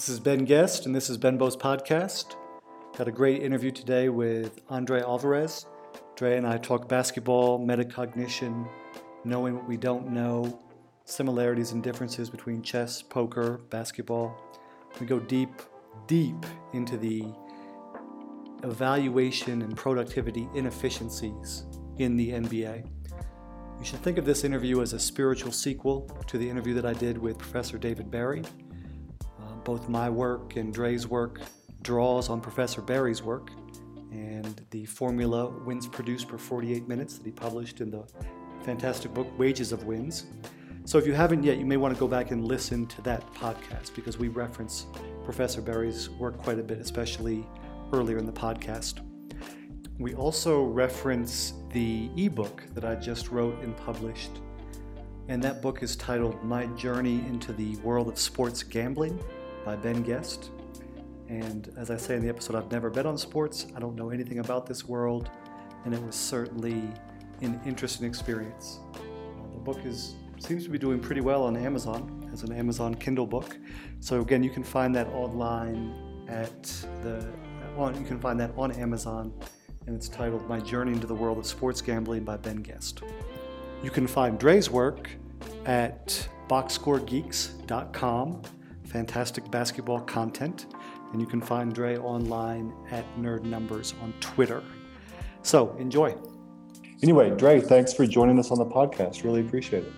This is Ben Guest, and this is Ben Bow's podcast. Got a great interview today with Andre Alvarez. Dre and I talk basketball, metacognition, knowing what we don't know, similarities and differences between chess, poker, basketball. We go deep, deep into the evaluation and productivity inefficiencies in the NBA. You should think of this interview as a spiritual sequel to the interview that I did with Professor David Berri. Both my work and Dre's work draws on Professor Berri's work and the formula wins produced per 48 minutes that he published in the fantastic book Wages of Wins. So if you haven't yet, you may want to go back and listen to that podcast because we reference Professor Berri's work quite a bit, especially earlier in the podcast. We also reference the ebook that I just wrote and published, and that book is titled My Journey into the World of Sports Gambling by Ben Guest. And as I say in the episode, I've never bet on sports, I don't know anything about this world, and it was certainly an interesting experience. Uh, the book is seems to be doing pretty well on Amazon as an Amazon Kindle book. So again, you can find that online at the on, you can find that on Amazon and it's titled My Journey into the World of Sports Gambling by Ben Guest. You can find Dre's work at boxscoregeeks.com, fantastic basketball content, and you can find Dre online at Nerd Numbers on Twitter. So enjoy. Anyway, Dre, thanks for joining us on the podcast. Really appreciate it.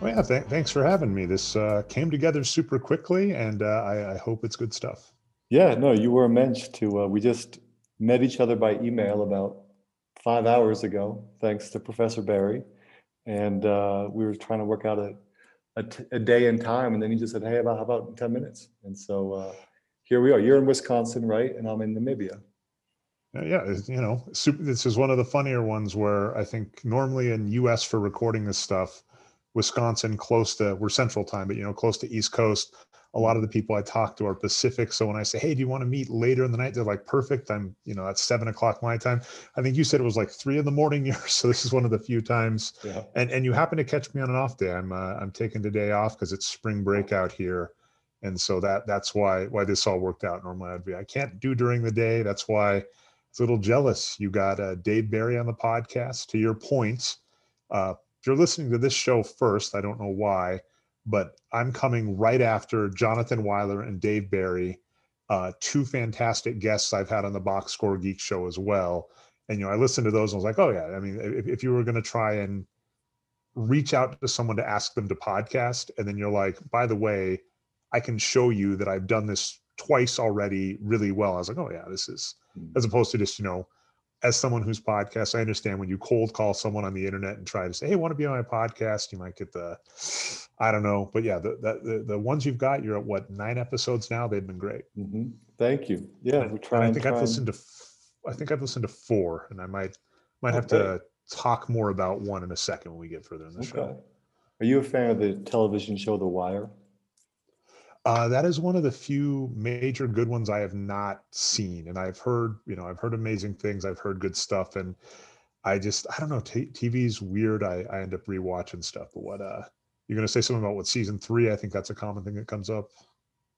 Well, yeah, th- thanks for having me. This uh, came together super quickly, and uh, I, I, hope it's good stuff. Yeah, no, you were a mensch to. Uh, we just met each other by email about five hours ago, thanks to Professor Berri, And uh, we were trying to work out a, a, t- a day and time. And then he just said, Hey, about, how about 10 minutes? And so uh, here we are. You're in Wisconsin, right? And I'm in Namibia. Uh, yeah, you know, super, this is one of the funnier ones where I think normally in US for recording this stuff, Wisconsin close to, we're central time, but you know, close to East Coast, a lot of the people I talk to are Pacific. So when I say, hey, do you want to meet later in the night? They're like, perfect. I'm, you know, at seven o'clock my time. I think you said it was like three in the morning here. So this is one of the few times. Yeah. And and you happen to catch me on an off day. I'm uh, I'm taking the day off because it's spring break out here. And so that that's why why this all worked out. Normally I'd be I can't do during the day. That's why it's a little jealous. You got uh, Dave Berri on the podcast. To your points, uh, if you're listening to this show first, I don't know why but I'm coming right after Jonathan Weiler and Dave Berri, uh, two fantastic guests I've had on the Box Score Geek show as well. And you know, I listened to those and I was like, oh yeah. I mean, if, if you were going to try and reach out to someone to ask them to podcast, and then you're like, by the way, I can show you that I've done this twice already really well. I was like, oh yeah, this is hmm. as opposed to just you know as someone who's podcast, I understand when you cold call someone on the internet and try to say, "Hey, want to be on my podcast?" You might get the, I don't know, but yeah, the the the ones you've got, you're at what nine episodes now. They've been great. Mm-hmm. Thank you. Yeah, we're trying. I think I've listened to, I think I've listened to four, and I might might have okay. to talk more about one in a second when we get further in the okay. show. Are you a fan of the television show The Wire? Uh, that is one of the few major good ones I have not seen, and I've heard, you know, I've heard amazing things. I've heard good stuff, and I just, I don't know, t- TV's weird. I, I end up rewatching stuff. But what, uh, you're gonna say something about what season three? I think that's a common thing that comes up.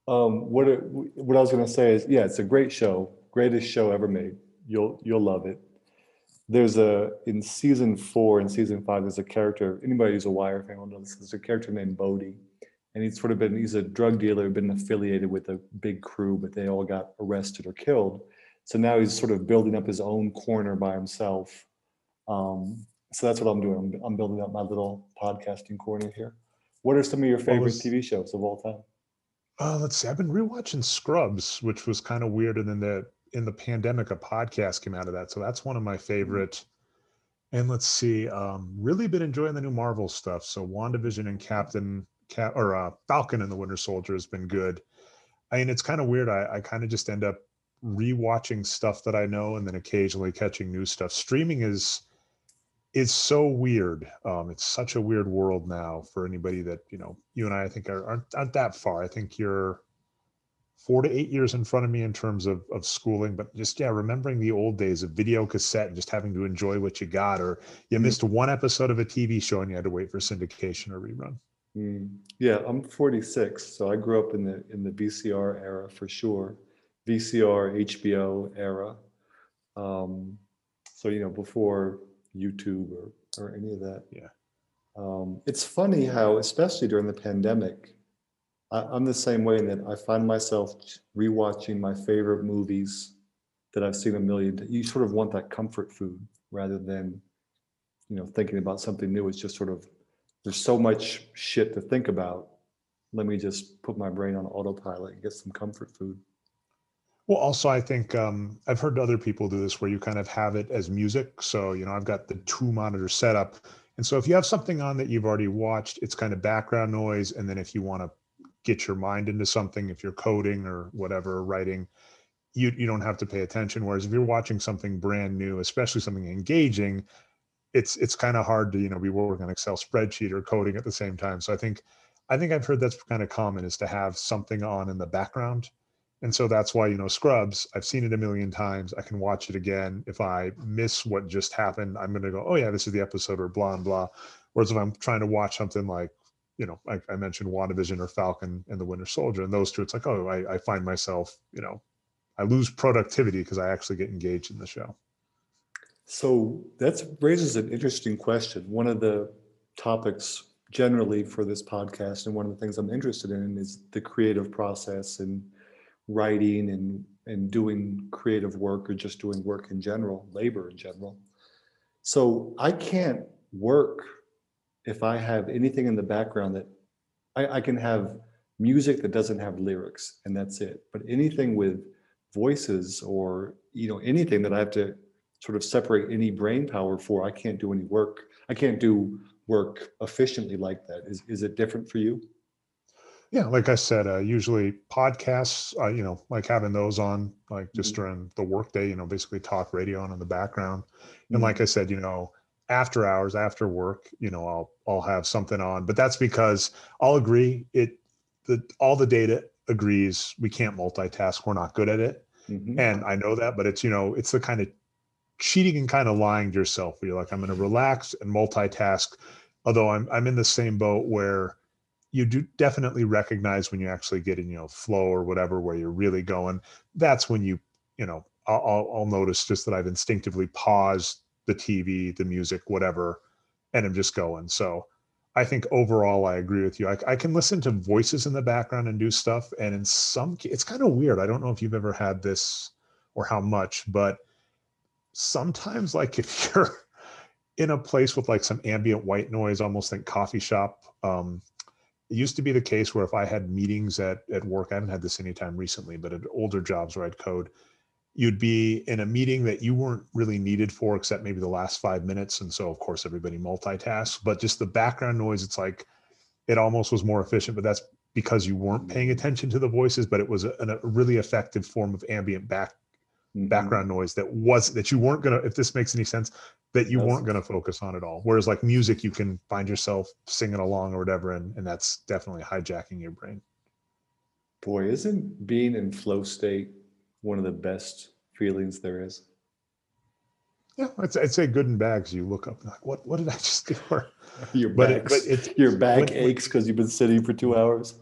Um, what it, what I was gonna say is, yeah, it's a great show, greatest show ever made. You'll you'll love it. There's a in season four and season five. There's a character. Anybody who's a Wire fan will know this. There's a character named Bodie and he's sort of been he's a drug dealer been affiliated with a big crew but they all got arrested or killed. So now he's sort of building up his own corner by himself. Um, so that's what i'm doing. I'm, I'm, building up my little podcasting corner here. What are some of your favorite was, tv shows of all time? Uh, let's see. I've been rewatching scrubs which was kind of weird and then the in the pandemic a podcast came out of that. So that's one of my mm-hmm. favorite. And let's see um, really been enjoying the new marvel stuff. So wandavision and captain Cap or uh, Falcon and the Winter Soldier has been good. I mean, it's kind of weird. I, I kind of just end up rewatching stuff that I know and then occasionally catching new stuff. Streaming is is so weird. Um, it's such a weird world now for anybody that you know. You and I, I think, are, aren't aren't that far. I think you're four to eight years in front of me in terms of of schooling, but just yeah, remembering the old days of video cassette and just having to enjoy what you got, or you mm-hmm. missed one episode of a TV show and you had to wait for syndication or rerun. Mm. Yeah, I'm 46, so I grew up in the in the VCR era for sure, VCR, HBO era. Um, so you know before YouTube or or any of that. Yeah. Um, it's funny how, especially during the pandemic, I, I'm the same way in that I find myself rewatching my favorite movies that I've seen a million. You sort of want that comfort food rather than, you know, thinking about something new. It's just sort of there's so much shit to think about. Let me just put my brain on autopilot and get some comfort food. Well, also, I think um, I've heard other people do this where you kind of have it as music. So, you know, I've got the two monitor setup. And so if you have something on that you've already watched, it's kind of background noise. And then if you want to get your mind into something, if you're coding or whatever, writing, you, you don't have to pay attention. Whereas if you're watching something brand new, especially something engaging, it's it's kind of hard to you know be working on Excel spreadsheet or coding at the same time. So I think I think I've heard that's kind of common is to have something on in the background. And so that's why, you know, Scrubs, I've seen it a million times. I can watch it again. If I miss what just happened, I'm going to go, oh, yeah, this is the episode or blah, and blah. Whereas if I'm trying to watch something like, you know, I, I mentioned WandaVision or Falcon and the Winter Soldier, and those two, it's like, oh, I, I find myself, you know, I lose productivity because I actually get engaged in the show. So that raises an interesting question. One of the topics generally for this podcast, and one of the things I'm interested in, is the creative process and writing and and doing creative work or just doing work in general, labor in general. So I can't work if I have anything in the background that I, I can have music that doesn't have lyrics and that's it. But anything with voices or you know anything that I have to sort of separate any brain power for. I can't do any work. I can't do work efficiently like that. Is is it different for you? Yeah, like I said, uh, usually podcasts, uh, you know, like having those on, like just mm-hmm. during the workday, you know, basically talk radio on in the background. And mm-hmm. like I said, you know, after hours, after work, you know, I'll I'll have something on. But that's because I'll agree it the all the data agrees we can't multitask. We're not good at it. Mm-hmm. And I know that, but it's you know, it's the kind of cheating and kind of lying to yourself where you're like i'm going to relax and multitask although i'm i'm in the same boat where you do definitely recognize when you actually get in you know flow or whatever where you're really going. That's when you you know I'll, I'll notice just that i've instinctively paused the tv the music whatever and i'm just going. So i think overall i agree with you. I, I can listen to voices in the background and do stuff and in some it's kind of weird. I don't know if you've ever had this or how much but sometimes like if you're in a place with like some ambient white noise, almost think coffee shop. Um, it used to be the case where if I had meetings at at work, I haven't had this anytime recently, but at older jobs where I'd code, you'd be in a meeting that you weren't really needed for except maybe the last five minutes. And so of course everybody multitasks, but just the background noise, it's like it almost was more efficient, but that's because you weren't paying attention to the voices, but it was a, a really effective form of ambient back. Background mm. noise that was that you weren't gonna if this makes any sense that you weren't gonna focus on at all. Whereas like music you can find yourself singing along or whatever and, and that's definitely hijacking your brain. Boy isn't being in flow state one of the best feelings there is? Yeah, I'd say, I'd say good and bad because you look up like, what what did I just do? your back, it, but it's, your back when, aches because you've been sitting for two hours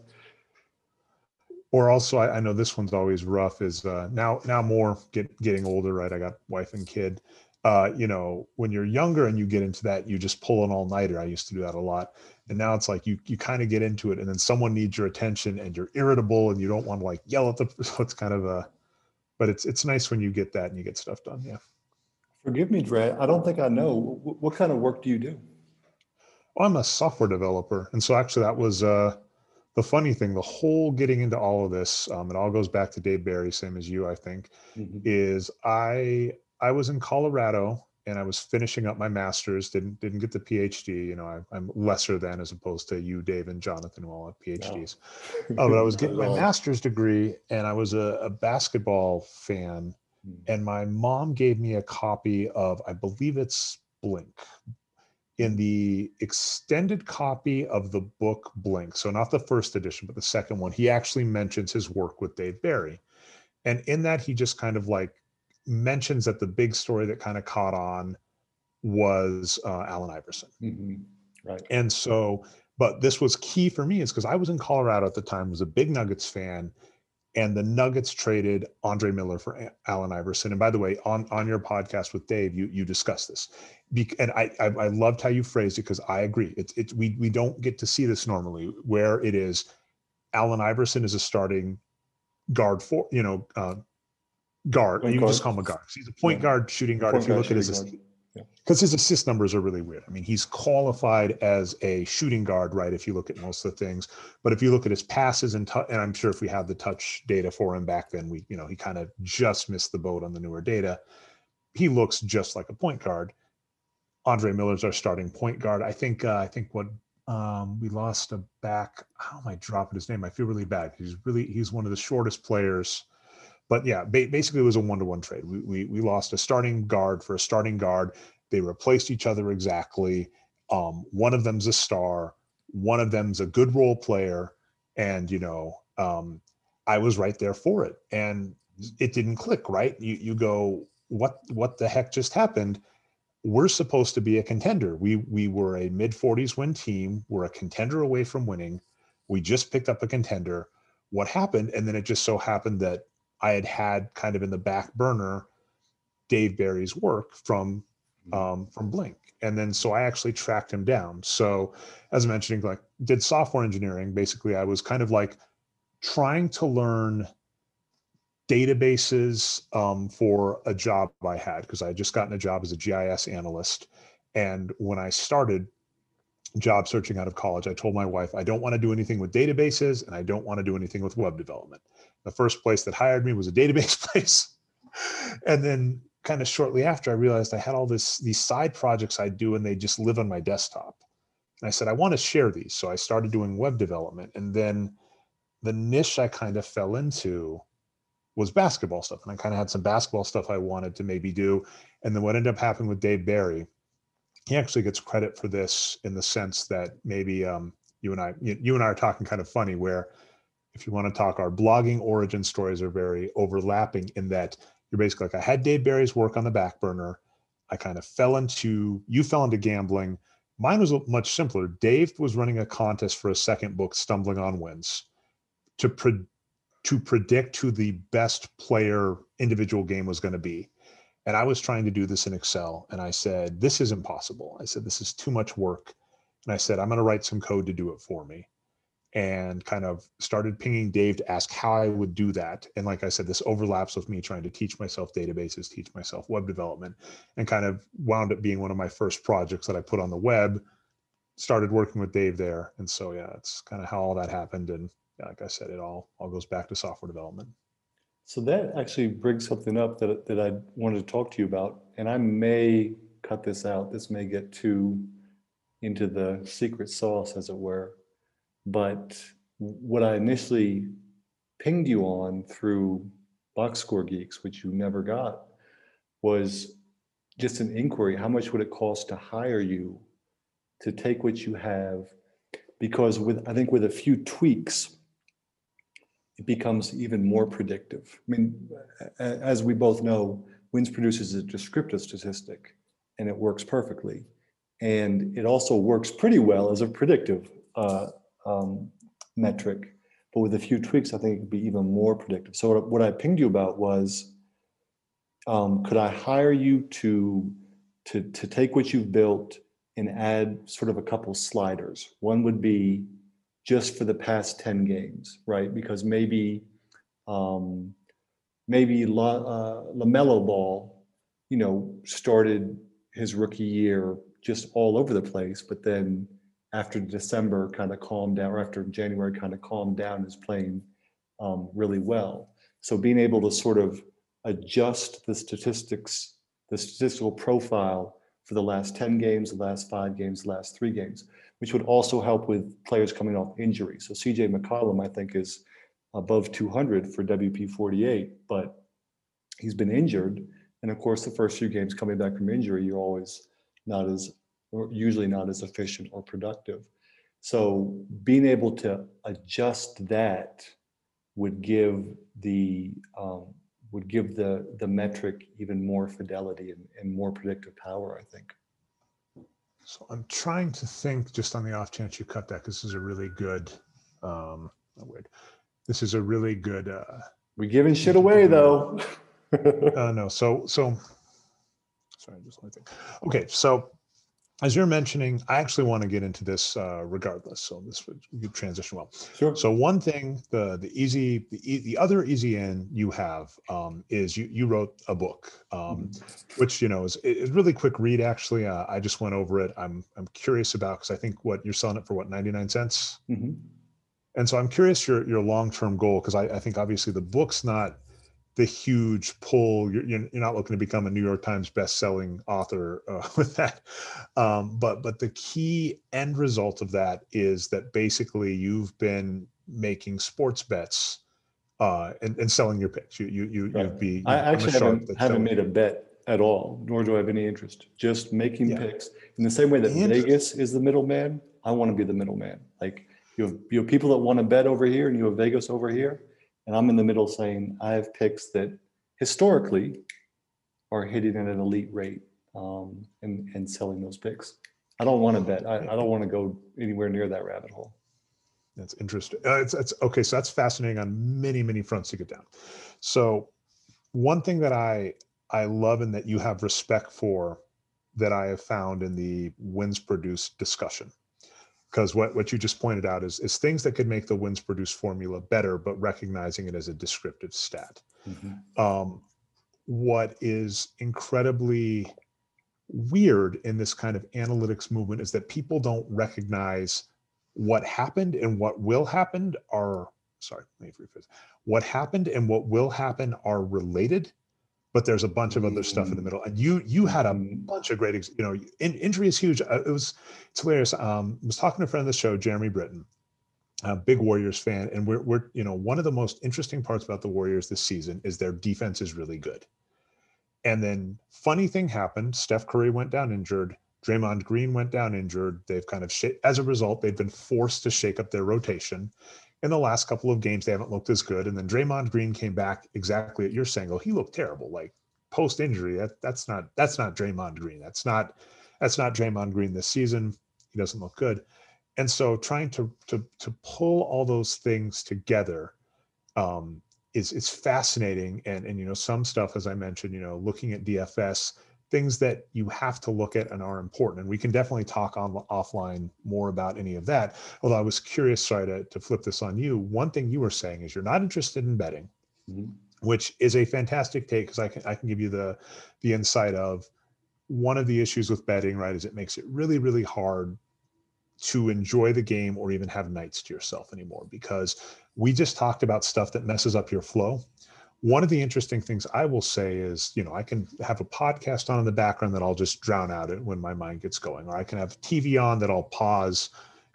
or also I, I, know this one's always rough is uh, now now more get, getting older right? I got wife and kid. Uh, you know when you're younger and you get into that you just pull an all-nighter. I used to do that a lot. And now it's like you you kind of get into it and then someone needs your attention and you're irritable and you don't want to like yell at the so it's kind of a but it's it's nice when you get that and you get stuff done yeah. Forgive me dre. I don't think i know. What, what kind of work do you do? Well, i'm a software developer. And so actually that was uh the funny thing, the whole getting into all of this, um, it all goes back to Dave Berri, same as you, I think, mm-hmm. is I I was in Colorado and I was finishing up my master's. Didn't didn't get the PhD. You know, I, am lesser than as opposed to you, Dave, and Jonathan, who all have PhDs. No. uh, but I was getting my master's degree, and I was a, a basketball fan. Mm-hmm. And my mom gave me a copy of, I believe it's Blink, in the extended copy of the book Blink, so not the first edition, but the second one, he actually mentions his work with Dave Berri. And in that, he just kind of like mentions that the big story that kind of caught on was uh, Allen Iverson. Mm-hmm. Right. And so But this was key for me is because I was in Colorado at the time, was a big Nuggets fan, and the Nuggets traded Andre Miller for Allen Iverson. And by the way, on on your podcast with Dave, you you discussed this, Be- and I, I I loved how you phrased it because I agree. It's it's we we don't get to see this normally where it is. Allen Iverson is a starting guard for you know uh, guard. Point you can just call him a guard. He's a point yeah. guard, shooting guard. Point if you look at his because his assist numbers are really weird. I mean, he's qualified as a shooting guard, right? If you look at most of the things, but if you look at his passes and and I'm sure if we had the touch data for him back then, we you know he kind of just missed the boat on the newer data. He looks just like a point guard. Andre Miller's our starting point guard. I think uh, I think what um, we lost a back. How am I dropping his name? I feel really bad. He's really he's one of the shortest players. But yeah, basically it was a one to one trade. We, we we lost a starting guard for a starting guard they replaced each other exactly. Um, one of them's a star, one of them's a good role player, and you know, um, I was right there for it, and it didn't click. Right? You you go, what what the heck just happened? We're supposed to be a contender. We we were a mid 40s win team. We're a contender away from winning. We just picked up a contender. What happened? And then it just so happened that I had had kind of in the back burner Dave Berri's work from um, from Blink. And then so I actually tracked him down. So as I mentioned, like did software engineering. Basically, I was kind of like trying to learn databases um, for a job I had because I had just gotten a job as a GIS analyst. And when I started job searching out of college, I told my wife, I don't want to do anything with databases and I don't want to do anything with web development. The first place that hired me was a database place. and then kind of shortly after, I realized I had all this these side projects I do, and they just live on my desktop. And I said, I want to share these. So I started doing web development, and then the niche I kind of fell into was basketball stuff, and I kind of had some basketball stuff I wanted to maybe do. And then what ended up happening with Dave Berri, he actually gets credit for this in the sense that maybe um, you and I, you, you and I are talking kind of funny where if you want to talk our blogging origin stories are very overlapping in that you're basically like, I had Dave Berri's work on the back burner. I kind of fell into, you fell into gambling. Mine was much simpler. Dave was running a contest for a second book, Stumbling on Wins, to, pre- to predict who the best player individual game was going to be. And I was trying to do this in Excel. And I said, This is impossible. I said, This is too much work. And I said, I'm going to write some code to do it for me and kind of started pinging Dave to ask how I would do that. And like I said, this overlaps with me trying to teach myself databases, teach myself web development, and kind of wound up being one of my first projects that I put on the web. Started working with Dave there. And so, yeah, it's kind of how all that happened. And like I said, it all, all goes back to software development. So that actually brings something up that, that I wanted to talk to you about. And I may cut this out. This may get too into the secret sauce, as it were but what I initially pinged you on through Box Score Geeks, which you never got, was just an inquiry. How much would it cost to hire you to take what you have? Because with I think with a few tweaks, it becomes even more predictive. I mean, as we both know, wins produces a descriptive statistic, and it works perfectly, and it also works pretty well as a predictive uh, um, metric. But with a few tweaks, I think it could be even more predictive. So what, what I pinged you about was, um, could I hire you to, to, to take what you've built and add sort of a couple sliders? One would be just for the past 10 games, right? Because maybe um, maybe La, uh, LaMelo Ball, you know, started his rookie year just all over the place, but then after December kind of calmed down, or after January kind of calmed down, is playing um, really well. So being able to sort of adjust the statistics, the statistical profile for the last 10 games, the last five games, the last three games, which would also help with players coming off injury. So CJ McCollum, I think, is above 200 for WP 48, but he's been injured. And of course, the first few games coming back from injury, you're always not as usually not as efficient or productive. So being able to adjust that would give the um, would give the the metric even more fidelity and, and more predictive power, I think. So I'm trying to think just on the off chance you cut that. because This is a really good, um, weird. This is a really good, uh, We giving shit away though. uh, no, so, so, sorry, just one thing. Okay, so as you're mentioning, I actually want to get into this uh, regardless. So this would transition well. Sure. So one thing, the the easy, the, e- the other easy in you have um, is you you wrote a book, um, which you know is is really quick read. Actually, uh, I just went over it. I'm I'm curious about because I think what you're selling it for what 99 cents. Mhm. And so I'm curious your your long term goal because I, I think obviously the book's not the huge pull. You're, you're not looking to become a New York Times best selling author uh, with that, um, but but the key end result of that is that basically you've been making sports bets uh, and, and selling your picks. You you you Right. you'd be. I I'm a actually haven't, haven't made a bet at all, nor do I have any interest. Just making Yeah. picks. In the same way that Interest- Vegas is the middleman, I want to be the middleman. Like you have, you have people that want to bet over here and you have Vegas over here. And I'm in the middle saying I have picks that historically are hitting at an elite rate um, and, and selling those picks. I don't want to bet. I, I don't want to go anywhere near that rabbit hole. That's interesting. Uh, it's, it's okay. So that's fascinating on many, many fronts to get down. So one thing that I I love and that you have respect for that I have found in the wins produced discussion. Because what, what you just pointed out is, is things that could make the wins produced formula better, but recognizing it as a descriptive stat. Mhm. Um, what is incredibly weird in this kind of analytics movement is that people don't recognize what happened and what will happen are sorry let me rephrase what happened and what will happen are related but there's a bunch of other stuff in the middle and you you had a bunch of great you know in, injury is huge Uh, it was it's hilarious um I was talking to a friend of the show jeremy britton a big warriors fan and we're, we're you know one of the most interesting parts about the warriors this season is their defense is really good and then funny thing happened. Steph Curry went down injured. Draymond Green went down injured. They've kind of sh- as a result, they've been forced to shake up their rotation. In the last couple of games, they haven't looked as good. And then Draymond Green came back exactly at your saying, oh, he looked terrible. Like post injury, that that's not that's not Draymond Green. That's not that's not Draymond Green this season. He doesn't look good. And so trying to to to pull all those things together um, is is fascinating and and you know some stuff as i mentioned you know looking at dfs things that you have to look at and are important and we can definitely talk on offline more about any of that although i was curious sorry to, to flip this on you one thing you were saying is you're not interested in betting Mhm. which is a fantastic take because i can i can give you the the insight of one of the issues with betting right is it makes it really really hard to enjoy the game or even have nights to yourself anymore because we just talked about stuff that messes up your flow. One of the interesting things I will say is, you know, I can have a podcast on in the background that I'll just drown out it when my mind gets going, or I can have TV on that I'll pause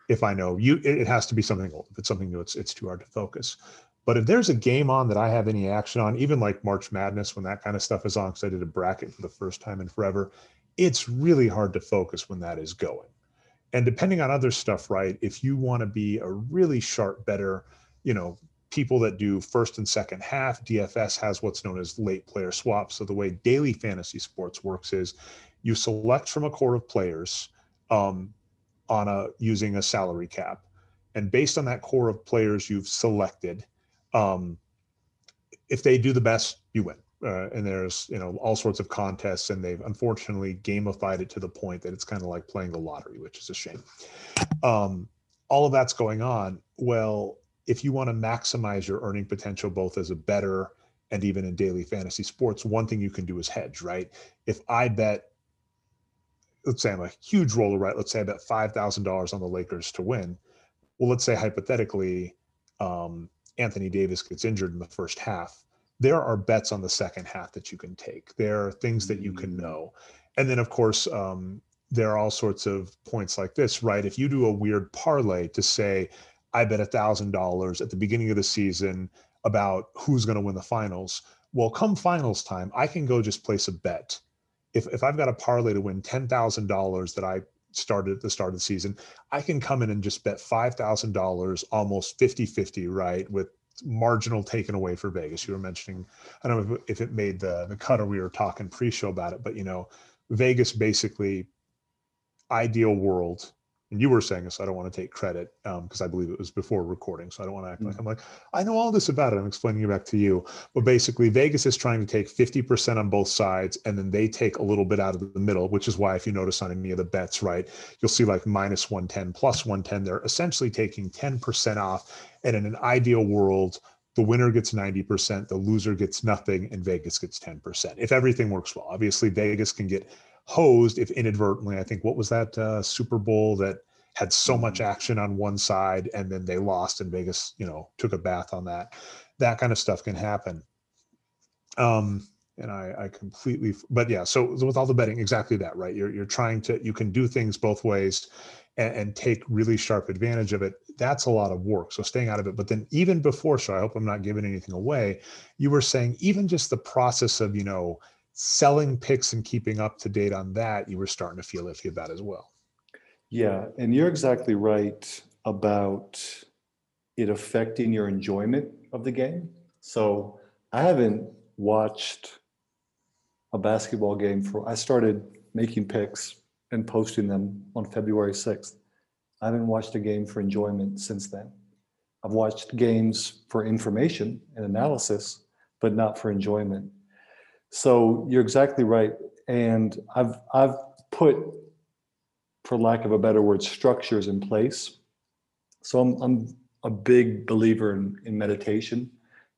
if I know you. It, has to be something old. If it's something new, it's it's too hard to focus. But if there's a game on that I have any action on, even like March Madness, when that kind of stuff is on, because I did a bracket for the first time in forever, it's really hard to focus when that is going. And depending on other stuff, right? If you want to be a really sharp better, you know, people that do first and second half, DFS has what's known as late player swaps. So the way daily fantasy sports works is you select from a core of players um, on a using a salary cap, and based on that core of players you've selected, um, if they do the best, you win. Uh, and there's you know all sorts of contests, and they've unfortunately gamified it to the point that it's kind of like playing the lottery, which is a shame. Um, all of that's going on. Well, if you want to maximize your earning potential, both as a better and even in daily fantasy sports, one thing you can do is hedge, right? If I bet, let's say I'm a huge roller, right? Let's say I bet five thousand dollars on the Lakers to win. Well, let's say hypothetically, um, Anthony Davis gets injured in the first half. There are bets on the second half that you can take. There are things that you can Mm. know, and then of course um, there are all sorts of points like this, right? If you do a weird parlay to say, I bet a thousand dollars at the beginning of the season about who's going to win the finals. Well, come finals time, I can go just place a bet. If if I've got a parlay to win ten thousand dollars that I started at the start of the season, I can come in and just bet five thousand dollars almost 50-50, right? With marginal taken away for Vegas. You were mentioning, I don't know if, it made the the cut or we were talking pre-show about it, but you know, Vegas basically ideal world, and you were saying this, I don't want to take credit because um, I believe it was before recording, so I don't want to act mm-hmm. like I'm like I know all this about it. I'm explaining it back to you, but basically Vegas is trying to take 50% on both sides, and then they take a little bit out of the middle, which is why if you notice on any of the bets, right, you'll see like minus 110, plus 110. They're essentially taking 10% off, and in an ideal world. The winner gets 90%, the loser gets nothing, and Vegas gets 10%. If everything works well, obviously, Vegas can get hosed if inadvertently. I think what was that uh, Super Bowl that had so much mm-hmm. action on one side and then they lost and Vegas, you know, took a bath on that. That kind of stuff can happen. Um, and I, I completely, but yeah. So with all the betting, exactly that, right? You're you're trying to you can do things both ways, and, and take really sharp advantage of it. That's a lot of work. So staying out of it. But then even before, so I hope I'm not giving anything away. You were saying even just the process of you know selling picks and keeping up to date on that, you were starting to feel iffy about as well. Yeah, and you're exactly right about it affecting your enjoyment of the game. So I haven't watched a basketball game for, I started making picks and posting them on February 6th. I haven't watched a game for enjoyment since then. I've watched games for information and analysis, but not for enjoyment. So you're exactly right. And I've I've put, for lack of a better word, structures in place. So I'm I'm a big believer in, in meditation,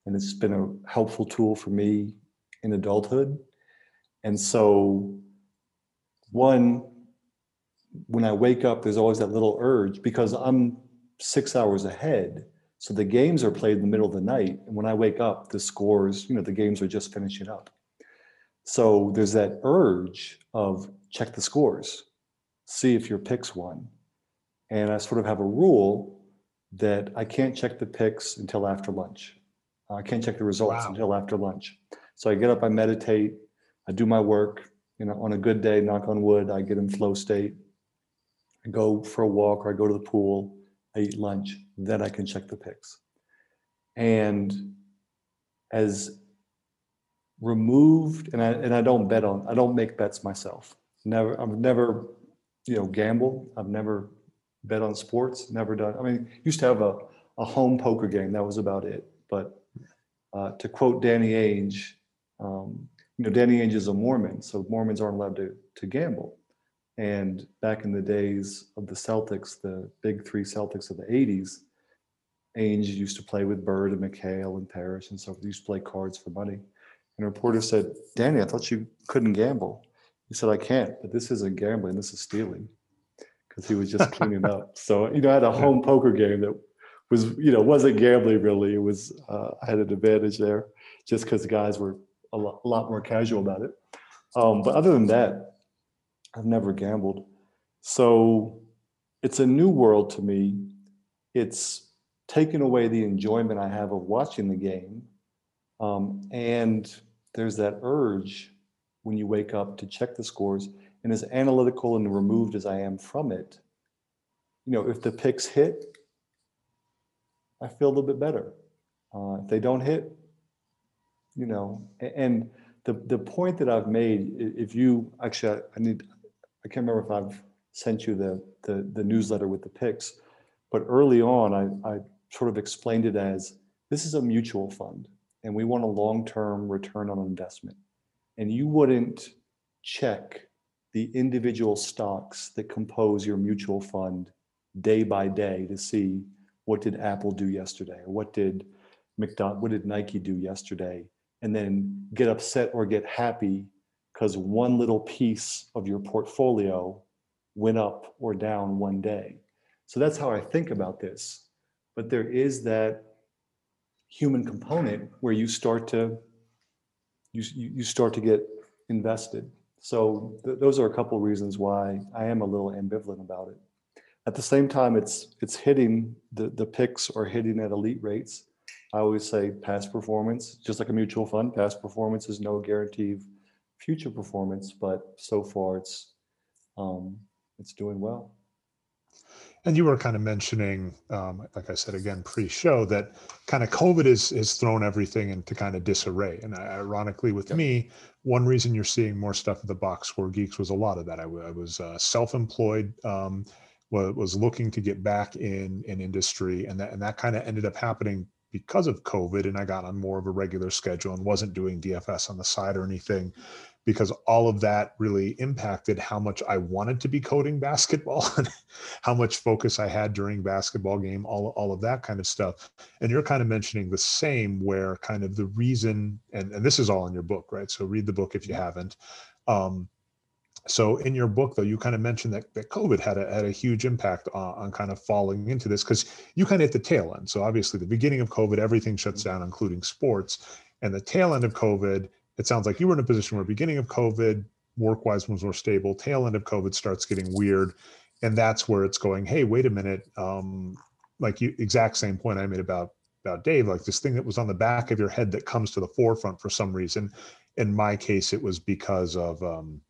and it's been a helpful tool for me in adulthood. And so one, when I wake up, there's always that little urge because I'm six hours ahead. So the games are played in the middle of the night. And when I wake up, the scores, you know, the games are just finishing up. So there's that urge of check the scores, see if your picks won. And I sort of have a rule that I can't check the picks until after lunch. I can't check the results wow. until after lunch. So I get up, I meditate, I do my work. You know, on a good day, knock on wood, I get in flow state. I go for a walk or I go to the pool, I eat lunch, then I can check the picks. And as removed and I and I don't bet on I don't make bets myself. Never I've never you know gambled. I've never bet on sports. Never done. I mean, used to have a a home poker game. That was about it. But uh, to quote Danny Ainge, um, you know, Danny Ainge is a Mormon, so Mormons aren't allowed to to gamble. And back in the days of the Celtics, the big three Celtics of the '80s, Ainge used to play with Bird and McHale and Parish and so They used to play cards for money. And a reporter said, Danny, I thought you couldn't gamble. He said, I can't, but this isn't gambling, this is stealing. Because he was just cleaning up. So, you know, I had a home poker game that was, you know, wasn't gambling really. It was, uh, I had an advantage there just because the guys were a lot, a lot, more casual about it. Um, but other than that, I've never gambled. So it's a new world to me. It's taken away the enjoyment I have of watching the game um, and there's that urge when you wake up to check the scores. And as analytical and removed as I am from it, you know, if the picks hit, I feel a little bit better. Uh, if they don't hit, you know, and the the point that I've made, if you actually, I need, I can't remember if I've sent you the the, the newsletter with the picks, but early on, I, I sort of explained it as this is a mutual fund and we want a long-term return on investment. And you wouldn't check the individual stocks that compose your mutual fund day by day to see what did Apple do yesterday or what did McDonald, what did Nike do yesterday, and then get upset or get happy because one little piece of your portfolio went up or down one day. So that's how I think about this. But there is that human component where you start to you, you start to get invested. So th- those are a couple of reasons why i am a little ambivalent about it. At the same time it's it's hitting the the picks are hitting at elite rates. I always say past performance just like a mutual fund past performance is no guarantee of future performance but so far it's um it's doing well And you were kind of mentioning, um, like I said again pre-show, that kind of COVID has has thrown everything into kind of disarray. And ironically, with yep. me, one reason you're seeing more stuff at the Box Score Geeks was a lot of that. I, I was uh, self-employed, um, was, was looking to get back in in industry, and that and that kind of ended up happening because of COVID. And I got on more of a regular schedule and wasn't doing DFS on the side or anything because all of that really impacted how much I wanted to be coding basketball and how much focus I had during basketball game, all, all of that kind of stuff. And you're kind of mentioning the same where kind of the reason, and, and this is all in your book, right? So read the book if you haven't. Um, so in your book though, you kind of mentioned that, that COVID had a, had a huge impact on, on kind of falling into this because you kind of hit the tail end. So obviously the beginning of COVID, everything shuts down, including sports. And the tail end of COVID, it sounds like you were in a position where beginning of COVID, work wise was more stable. Tail end of COVID starts getting weird, and that's where it's going. Hey, wait a minute. Um, like you, exact same point I made about about Dave. Like this thing that was on the back of your head that comes to the forefront for some reason. In my case, it was because of um,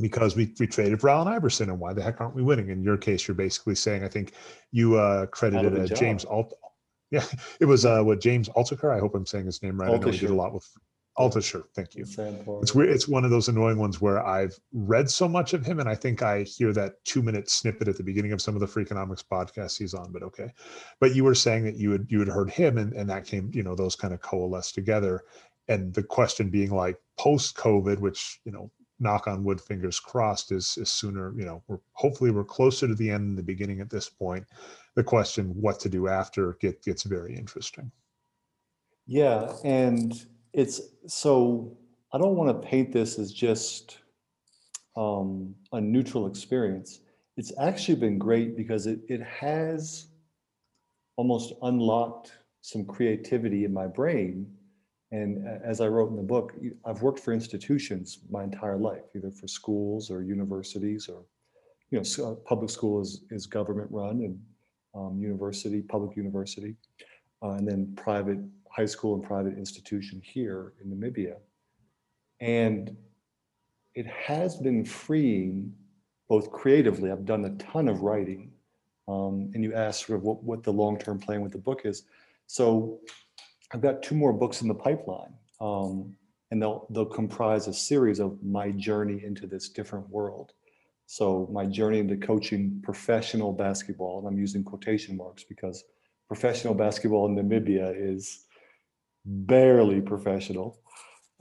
because we, we traded for Allen Iverson, and why the heck aren't we winning? In your case, you're basically saying I think you uh, credited uh, James Alt. Yeah, it was uh, what James Altucher. I hope I'm saying his name right. I know he did a lot with Altucher, thank you. It's weird. It's one of those annoying ones where I've read so much of him, and I think I hear that two minute snippet at the beginning of some of the Freakonomics podcasts he's on. But okay, but you were saying that you had you had heard him, and and that came, you know, those kind of coalesced together. And the question being like post COVID, which you know, knock on wood, fingers crossed, is is sooner. You know, we're hopefully we're closer to the end than the beginning at this point. The question, what to do after, get gets very interesting. Yeah, and it's so I don't want to paint this as just um, a neutral experience. It's actually been great because it, it has almost unlocked some creativity in my brain. And as I wrote in the book, I've worked for institutions my entire life, either for schools or universities or, you know, uh, public school is, is government run and um, university, public university, uh, and then private high school and private institution here in Namibia. And it has been freeing both creatively. I've done a ton of writing. Um, and you asked sort of what, what the long-term plan with the book is. So I've got two more books in the pipeline. Um, and they'll they'll comprise a series of my journey into this different world. So my journey into coaching professional basketball, and I'm using quotation marks because professional basketball in Namibia is barely professional.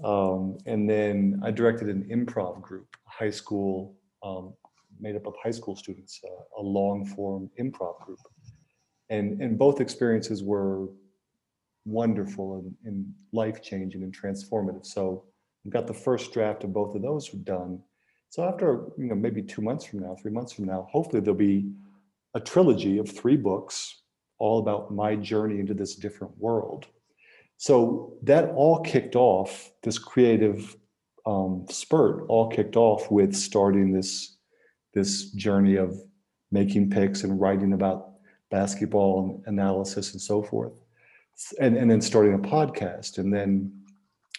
Um, and then I directed an improv group, high school, um, made up of high school students, uh, a long form improv group. And, and both experiences were wonderful and, and life changing and transformative. So I've got the first draft of both of those done. So after, you know, maybe two months from now, three months from now, hopefully there'll be a trilogy of three books all about my journey into this different world. So that all kicked off this creative um, spurt, all kicked off with starting this this journey of making picks and writing about basketball and analysis and so forth, and and then starting a podcast, and then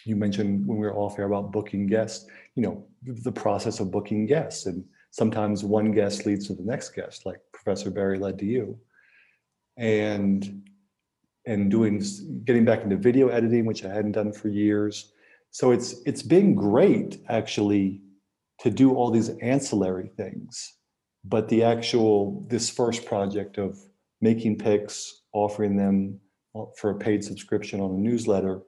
you mentioned when we were off air about booking guests, you know, the process of booking guests, and sometimes one guest leads to the next guest, like Professor Berri led to you, and and doing getting back into video editing, which I hadn't done for years. So it's it's been great actually to do all these ancillary things. But the actual this first project of making picks, offering them uh, for a paid subscription on a newsletter,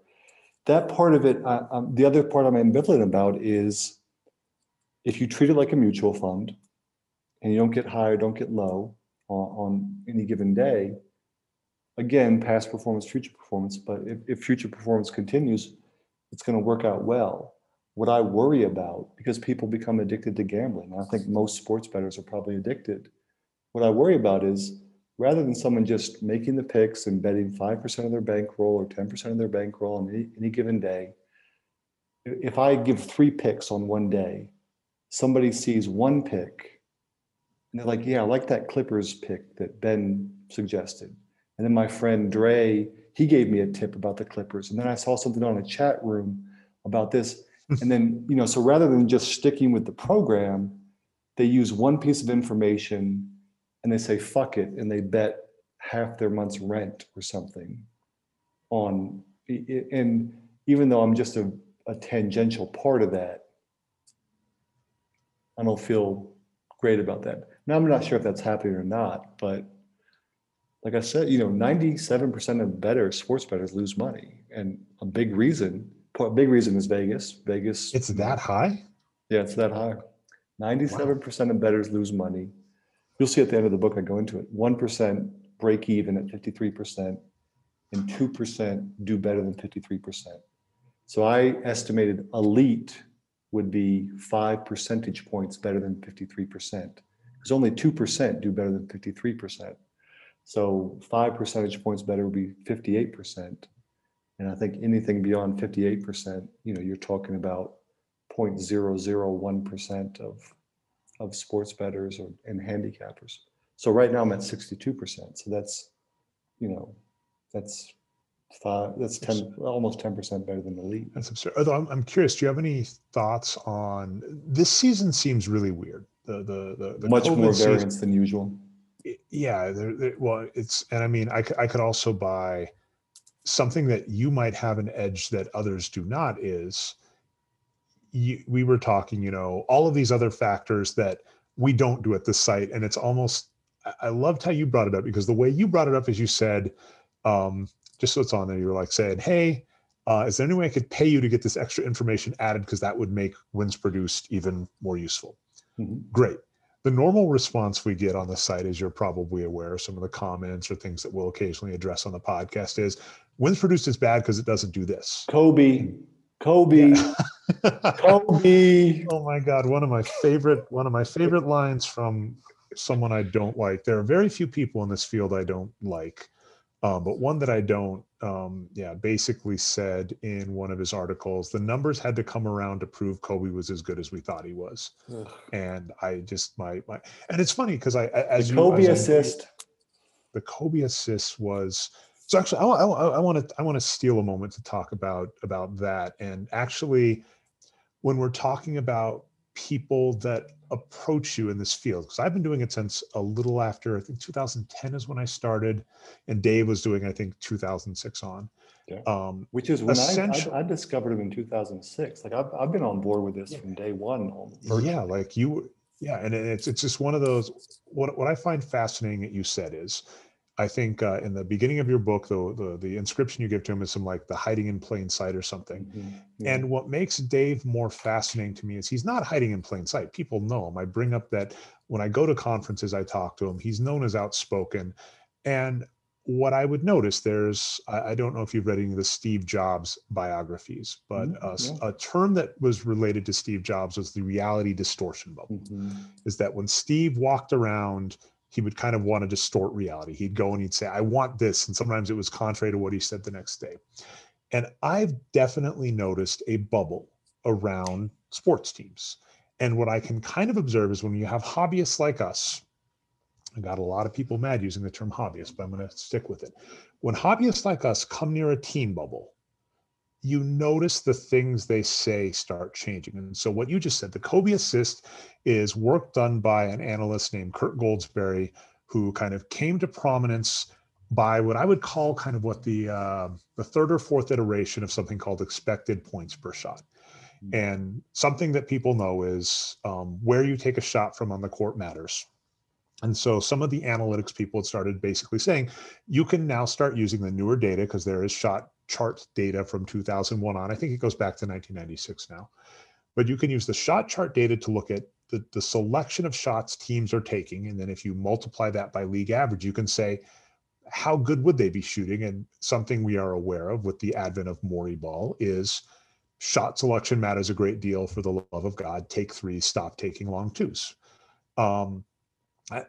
that part of it, I, um, the other part I'm ambivalent about is if you treat it like a mutual fund and you don't get high or don't get low on, on any given day, again, past performance, future performance, but if, if future performance continues, it's going to work out well. What I worry about, because people become addicted to gambling, I think most sports bettors are probably addicted. What I worry about is rather than someone just making the picks and betting 5% of their bankroll or 10% of their bankroll on any, any given day, if I give three picks on one day, somebody sees one pick and they're like, yeah, I like that Clippers pick that Ben suggested. And then my friend Dre, he gave me a tip about the Clippers. And then I saw something on a chat room about this. Hmm. and then, you know, so rather than just sticking with the program, they use one piece of information and they say fuck it and they bet half their month's rent or something on and even though i'm just a, a tangential part of that i don't feel great about that now i'm not sure if that's happening or not but like i said you know 97% of better sports bettors lose money and a big reason a big reason is vegas vegas It's that high? yeah, it's that high. Ninety-seven percent of bettors lose money. You'll see at the end of the book, I go into it. One percent break even at fifty-three percent, and two percent do better than fifty-three percent. So I estimated elite would be five percentage points better than fifty-three percent. Because only two percent do better than fifty-three percent. So five percentage points better would be fifty-eight percent. And I think anything beyond fifty-eight percent, you know, you're talking about 0.001% of of sports bettors or and handicappers. So right now I'm at 62%. So that's, you know, that's five, that's 10, almost 10% better than the league. That's absurd. Although I'm, I'm curious, do you have any thoughts on this season? Seems really weird. The the the, the Much COVID more season- variance than usual. Yeah there, there- well it's and i mean I, I could also buy something that you might have an edge that others do not is you, we were talking you know all of these other factors that we don't do at the site and it's almost I- loved how you brought it up because the way you brought it up is you said um just so it's on there you were like saying hey uh, is there any way i could pay you to get this extra information added? Because that would make wins produced even more useful. Mhm. great the normal response we get on the site, as you're probably aware, some of the comments or things that we'll occasionally address on the podcast is wins produced is bad because it doesn't do this. Kobe, Kobe, Kobe. oh my God. One of my favorite, one of my favorite lines from someone I don't like. There are very few people in this field I don't like. Um, but one that I don't, um, yeah, basically said in one of his articles, the numbers had to come around to prove Kobe was as good as we thought he was. Ugh. And I just my my, and it's funny because I as The you Kobe as I- assist. the Kobe assist was so actually I, want to I want to steal a moment to talk about about that and actually when we're talking about people that approach you in this field because I've been doing it since a little after I think 2010 is when I started and Dave was doing I think 2006 on Yeah. um Which is when I, Essential- I, I discovered him in 2006. Like I've, I've been on board with this from day one. almost. yeah like you yeah and it's it's just one of those what what i find fascinating that you said is i think uh, in the beginning of your book the, the the inscription you give to him is some like the hiding in plain sight or something Mhm. Yeah. and what makes dave more fascinating to me is he's not hiding in plain sight people know him i bring up that when i go to conferences i talk to him he's known as outspoken and what I would notice, there's, I, I don't know if you've read any of the Steve Jobs biographies, but Mhm, a yeah. a term that was related to Steve Jobs was the reality distortion bubble Mhm. is that when Steve walked around, he would kind of want to distort reality. He'd go and he'd say, I want this. And sometimes it was contrary to what he said the next day. And I've definitely noticed a bubble around sports teams. And what I can kind of observe is when you have hobbyists like us, I got a lot of people mad using the term hobbyist, but I'm going to stick with it. When hobbyists like us come near a team bubble, you notice the things they say start changing. And so, what you just said, the Kobe assist is work done by an analyst named Kirk Goldsberry, who kind of came to prominence by what I would call kind of what the uh, the third or fourth iteration of something called expected points per shot. And something that people know is um, where you take a shot from on the court matters. And so some of the analytics people had started basically saying you can now start using the newer data because there is shot chart data from 2001 on. I think it goes back to 1996 now. But you can use the shot chart data to look at the, the selection of shots teams are taking. And then if you multiply that by league average, you can say, how good would they be shooting? And something we are aware of with the advent of Morey ball is shot selection matters a great deal for the love of God. Take three, stop taking long twos. Um,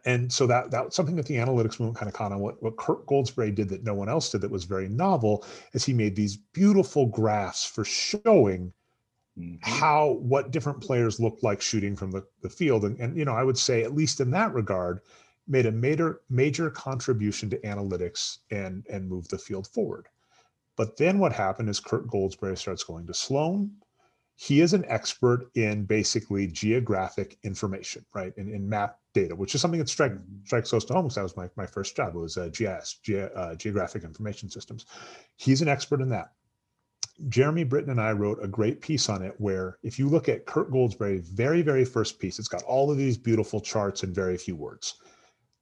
and so that that's something that the analytics movement kind of caught on. What what Kirk Goldsberry did that no one else did that was very novel is he made these beautiful graphs for showing Mhm. how what different players looked like shooting from the, the field. And, and you know, I would say at least in that regard, made a major major contribution to analytics and and moved the field forward. But then what happened is Kirk Goldsberry starts going to Sloan. He is an expert in basically geographic information, right? In, in map data, which is something that strike, strikes close to home because that was my, my first job. Was uh, GIS, Ge- uh, Geographic Information Systems. He's an expert in that. Jeremy Britton and I wrote a great piece on it where if you look at Kirk Goldsberry, very, very first piece, it's got all of these beautiful charts and very few words.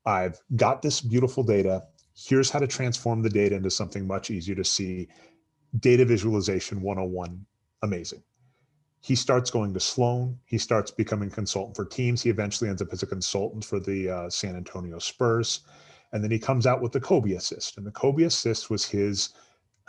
I've got this beautiful data. Here's how to transform the data into something much easier to see. Data visualization 101, amazing he starts going to Sloan. He starts becoming consultant for teams. He eventually ends up as a consultant for the uh, San Antonio Spurs. And then he comes out with the Kobe assist. And the Kobe assist was his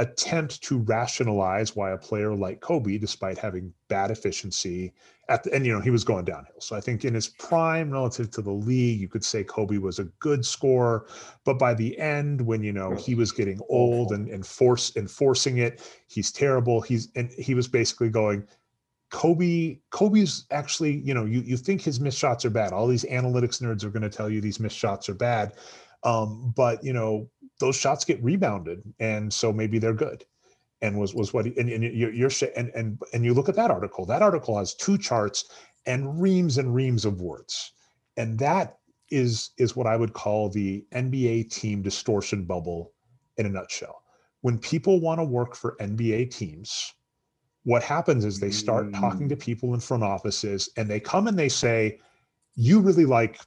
attempt to rationalize why a player like Kobe, despite having bad efficiency, at the, and you know he was going downhill. So I think in his prime relative to the league, you could say Kobe was a good scorer, but by the end, when you know he was getting old and and force enforcing it, he's terrible. He's and he was basically going, Kobe, Kobe's actually, you know, you, you think his missed shots are bad. All these analytics nerds are going to tell you these missed shots are bad. Um, but you know, those shots get rebounded. And so maybe they're good. And was, was what, and, and you're, you're, and, and, and you look at that article, that article has two charts and reams and reams of words. And that is, is what I would call the NBA team distortion bubble in a nutshell. When people want to work for NBA teams, what happens is they start talking to mm. people in front offices and they come and they say, You really like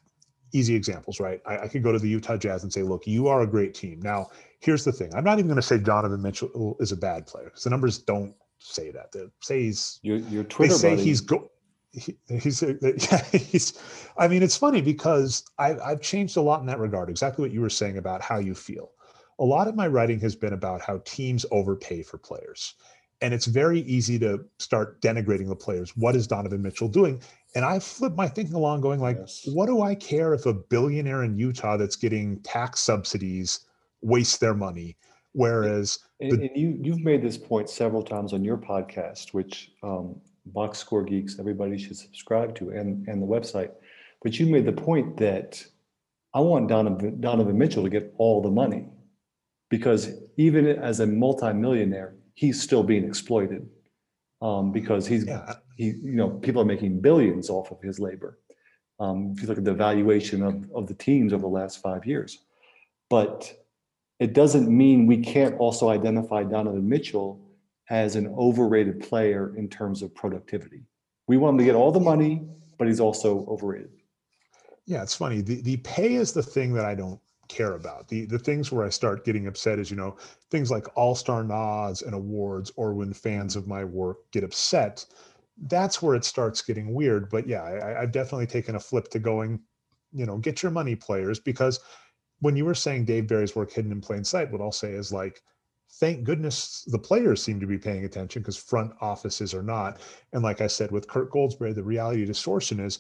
easy examples, right? I, I, could go to the Utah Jazz and say, Look, you are a great team. Now, here's the thing I'm not even going to say Donovan Mitchell is a bad player because the numbers don't say that. They say he's, your, your Twitter they say buddy. he's go. He, he's, yeah, he's, I mean, it's funny because I, I've changed a lot in that regard. Exactly what you were saying about how you feel. A lot of my writing has been about how teams overpay for players and it's very easy to start denigrating the players. What is Donovan Mitchell doing? And I flip my thinking along, going like, yes. what do I care if a billionaire in Utah that's getting tax subsidies wastes their money? Whereas, and, the, and you you've made this point several times on your podcast, which um, Box Score Geeks everybody should subscribe to, and and the website. But you made the point that I want Donovan, Donovan Mitchell to get all the money because even as a multimillionaire, he's still being exploited um, because he's yeah. he you know people are making billions off of his labor. Um, if you look at the valuation of, of the teams over the last five years, but it doesn't mean we can't also identify Donovan Mitchell as an overrated player in terms of productivity. We want him to get all the money, but he's also overrated. Yeah, it's funny. The the pay is the thing that I don't care about. The the things where I start getting upset is, you know, things like all-star nods and awards or when fans of my work get upset. That's where it starts getting weird. But yeah, I, I've definitely taken a flip to going, you know, get your money players because when you were saying Dave Berri's work hidden in plain sight, what I'll say is like, thank goodness the players seem to be paying attention because front offices are not. And like I said, with Kirk Goldsberry, the reality distortion is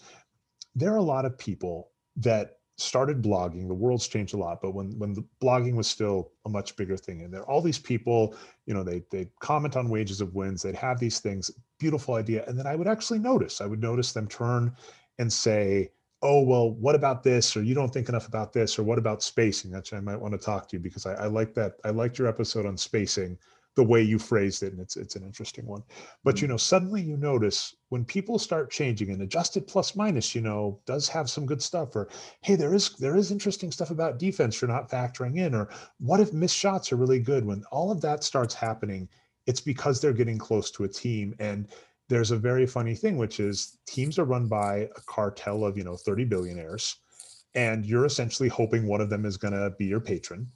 there are a lot of people that started blogging the world's changed a lot but when when the blogging was still a much bigger thing and there all these people you know they they comment on wages of wins they'd have these things beautiful idea and then i would actually notice i would notice them turn and say oh well what about this? Or you don't think enough about this? Or what about spacing? That's i might want to talk to you because i, I like that i liked your episode on spacing the way you phrased it and it's it's an interesting one. But you mm. know suddenly you notice when people start changing and adjusted plus minus you know does have some good stuff or hey there is there is interesting stuff about defense you're not factoring in or what if missed shots are really good? When all of that starts happening it's because they're getting close to a team. And there's a very funny thing which is teams are run by a cartel of you know 30 billionaires and you're essentially hoping one of them is going to be your patron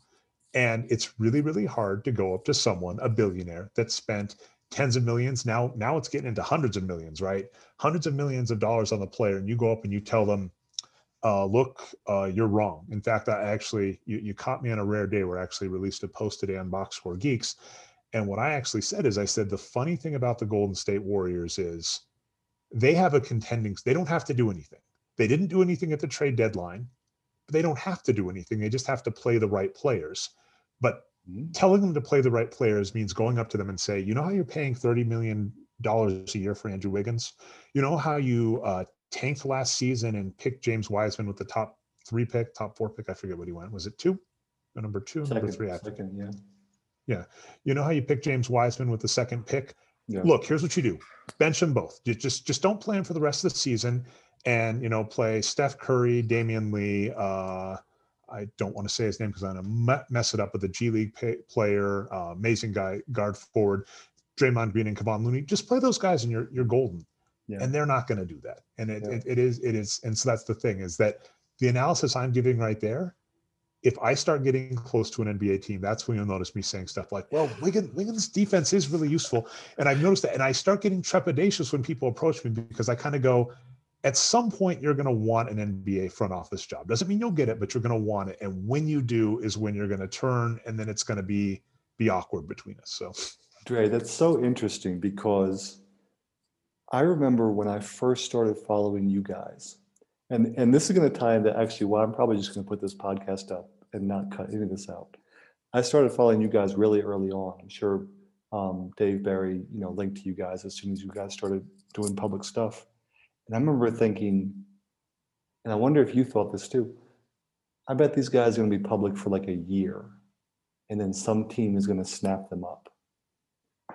and it's really, really hard to go up to someone, a billionaire that spent tens of millions. Now, now it's getting into hundreds of millions, right? Hundreds of millions of dollars on the player. And you go up and you tell them, uh, look, uh, you're wrong. In fact, I actually, you, you caught me on a rare day where I actually released a post today on Box Score Geeks. And what I actually said is I said, the funny thing about the Golden State Warriors is they have a contending, they don't have to do anything. They didn't do anything at the trade deadline, but they don't have to do anything. They just have to play the right players. But mm-hmm. telling them to play the right players means going up to them and say, you know how you're paying $30 million a year for Andrew Wiggins? You know how you uh, tanked last season and picked James Wiseman with the top three pick, top four pick? I forget what he went. Was it two? Or number two, second, number three? I second, yeah. Yeah. You know how you picked James Wiseman with the second pick? yeah. look, here's what you do: bench them both. You just just don't plan for the rest of the season, and you know play Steph Curry, Damion Lee. Uh, I don't want to say his name because I'm gonna mess it up. But the G League pay, player, uh, amazing guy, guard forward, Draymond Green and Kevon Looney. Just play those guys, and you're you're golden. Yeah. And they're not going to do that. And it, yeah. it, it is it is, and so that's the thing is that the analysis I'm giving right there if I start getting close to an NBA team, that's when you'll notice me saying stuff like, well, Wiggins, Wiggins defense is really useful. And I've noticed that. And I start getting trepidatious when people approach me because I kind of go, at some point, you're going to want an NBA front office job. Doesn't mean you'll get it, but you're going to want it. And when you do is when you're going to turn and then it's going to be, be awkward between us. So, Dre, that's so interesting because I remember when I first started following you guys, and, and this is going to tie into actually why I'm probably just going to put this podcast up and not cut any of this out. I started following you guys really early on. I'm sure um, Dave Berri, you know, linked to you guys as soon as you guys started doing public stuff. And I remember thinking, and I wonder if you thought this too. I bet these guys are going to be public for like a year, and then some team is going to snap them up.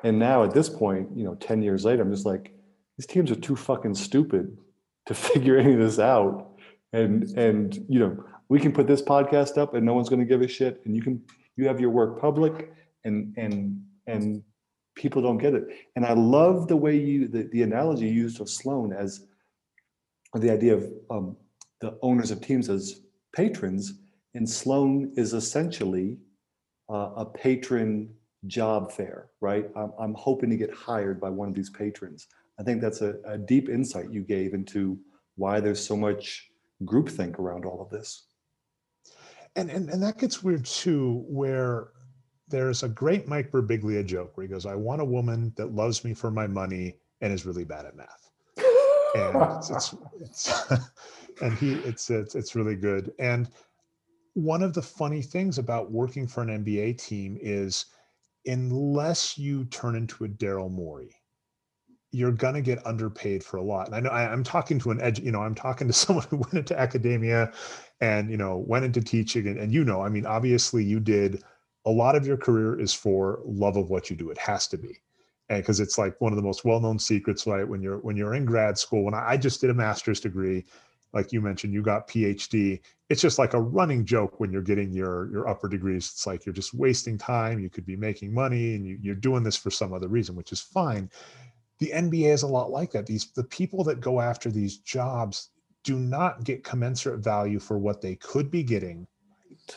And now at this point, you know, 10 years later, I'm just like, these teams are too fucking stupid to figure any of this out. And and you know, we can put this podcast up and no one's going to give a shit and you can you have your work public and and and people don't get it and i love the way you the, the analogy you used of sloan as the idea of um, the owners of teams as patrons and sloan is essentially uh, a patron job fair right? I'm, I'm hoping to get hired by one of these patrons. I think that's a, a deep insight you gave into why there's so much groupthink around all of this. And, and and that gets weird too, where there's a great Mike Birbiglia joke where he goes, "I want a woman that loves me for my money and is really bad at math." And it's, it's, and he it's, it's it's really good. And one of the funny things about working for an NBA team is unless you turn into a Daryl Morey, you're going to get underpaid for a lot. And I know I, am talking to an edge, you know, I'm talking to someone who went into academia and, you know, went into teaching. And, and you know, I mean, obviously you did a lot of your career is for love of what you do. It has to be. And because it's like one of the most well-known secrets, right? When you're when you're in grad school, when I, I just did a master's degree, like you mentioned, you got PhD. It's just like a running joke when you're getting your your upper degrees. It's like you're just wasting time. You could be making money, and you, you're doing this for some other reason, which is fine the NBA is a lot like that. These the people that go after these jobs do not get commensurate value for what they could be getting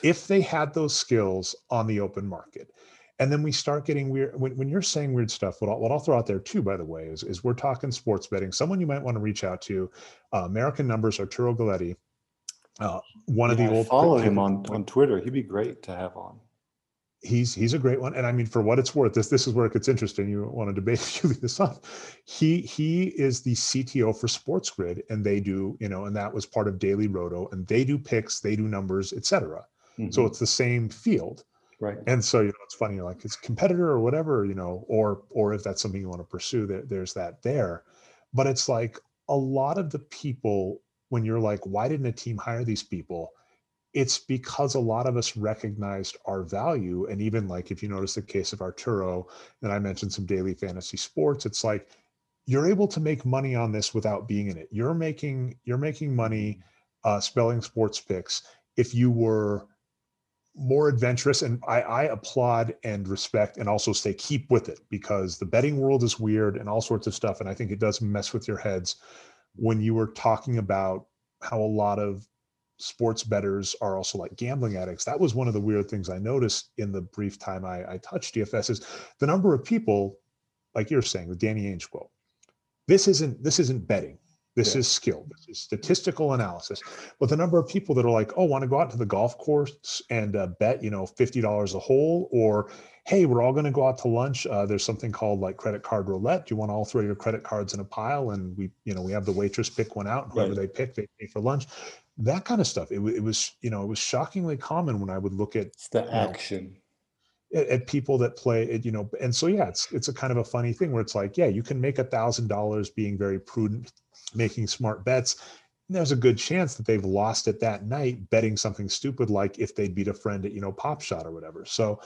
if they had those skills on the open market. And then we start getting weird. When, when you're saying weird stuff, what I'll, what I'll throw out there too, by the way, is, is we're talking sports betting. Someone you might want to reach out to, uh, American Numbers, Arturo Galletti, uh, one yeah, of the I old. Follow him on, on Twitter. He'd be great to have on he's he's a great one and i mean for what it's worth this this is where it gets interesting you want to debate if you leave this off he he is the cto for SportsGrid and they do you know and that was part of DailyRoto and they do picks they do numbers etc mm-hmm. so it's the same field right and so you know it's funny like it's competitor or whatever you know or or if that's something you want to pursue there, there's that there but it's like a lot of the people when you're like why didn't a team hire these people it's because a lot of us recognized our value. And even like if you notice the case of Arturo, and I mentioned some daily fantasy sports, it's like you're able to make money on this without being in it. You're making you're making money uh, spelling sports picks. If you were more adventurous, and I, I applaud and respect and also say keep with it because the betting world is weird and all sorts of stuff. And I think it does mess with your heads when you were talking about how a lot of sports bettors are also like gambling addicts. That was one of the weird things I noticed in the brief time I, I touched DFS is the number of people, like you're saying, the Danny Ainge quote. This isn't this isn't betting. This yeah. is skill. This is statistical analysis. But the number of people that are like, oh, want to go out to the golf course and uh, bet, you know, fifty dollars a hole, or hey, we're all going to go out to lunch. Uh, there's something called like credit card roulette. Do you want to all throw your credit cards in a pile and we, you know, we have the waitress pick one out, and whoever right. they pick, they pay for lunch that kind of stuff. It, it was, you know, it was shockingly common when I would look at it's the action know, at, at, people that play it, you know, and so yeah, it's it's a kind of a funny thing where it's like, yeah, you can make a thousand dollars being very prudent, making smart bets. And there's a good chance that they've lost it that night betting something stupid like if they beat a friend at you know Pop Shot or whatever. So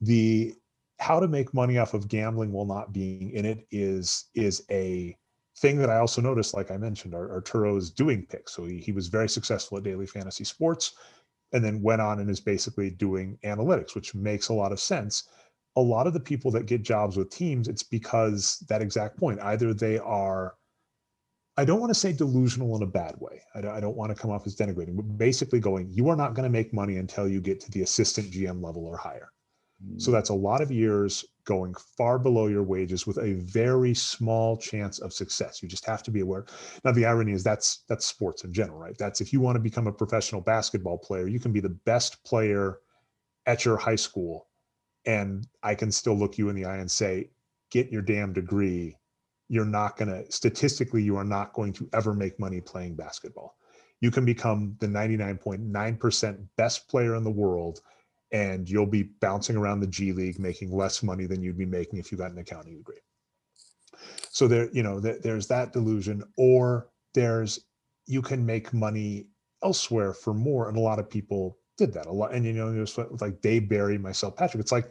the how to make money off of gambling while not being in it is is a thing that I also noticed, like I mentioned, Arturo is doing picks. So he, he was very successful at daily fantasy sports and then went on and is basically doing analytics, which makes a lot of sense. A lot of the people that get jobs with teams, it's because that exact point. Either they are, I don't want to say delusional in a bad way. I don't, I don't want to come off as denigrating, but basically going, you are not going to make money until you get to the assistant GM level or higher. So mm. that's a lot of years going far below your wages with a very small chance of success. You just have to be aware. Now the irony is that's that's sports in general, right? That's if you want to become a professional basketball player, you can be the best player at your high school and I can still look you in the eye and say, "Get your damn degree." You're not going to statistically you are not going to ever make money playing basketball. You can become the 99.9% best player in the world and you'll be bouncing around the G League making less money than you'd be making if you got an accounting degree. So there, you know, there's that delusion, or there's you can make money elsewhere for more, and a lot of people did that a lot. And you know, it was like Dave Berri, myself, Patrick. It's like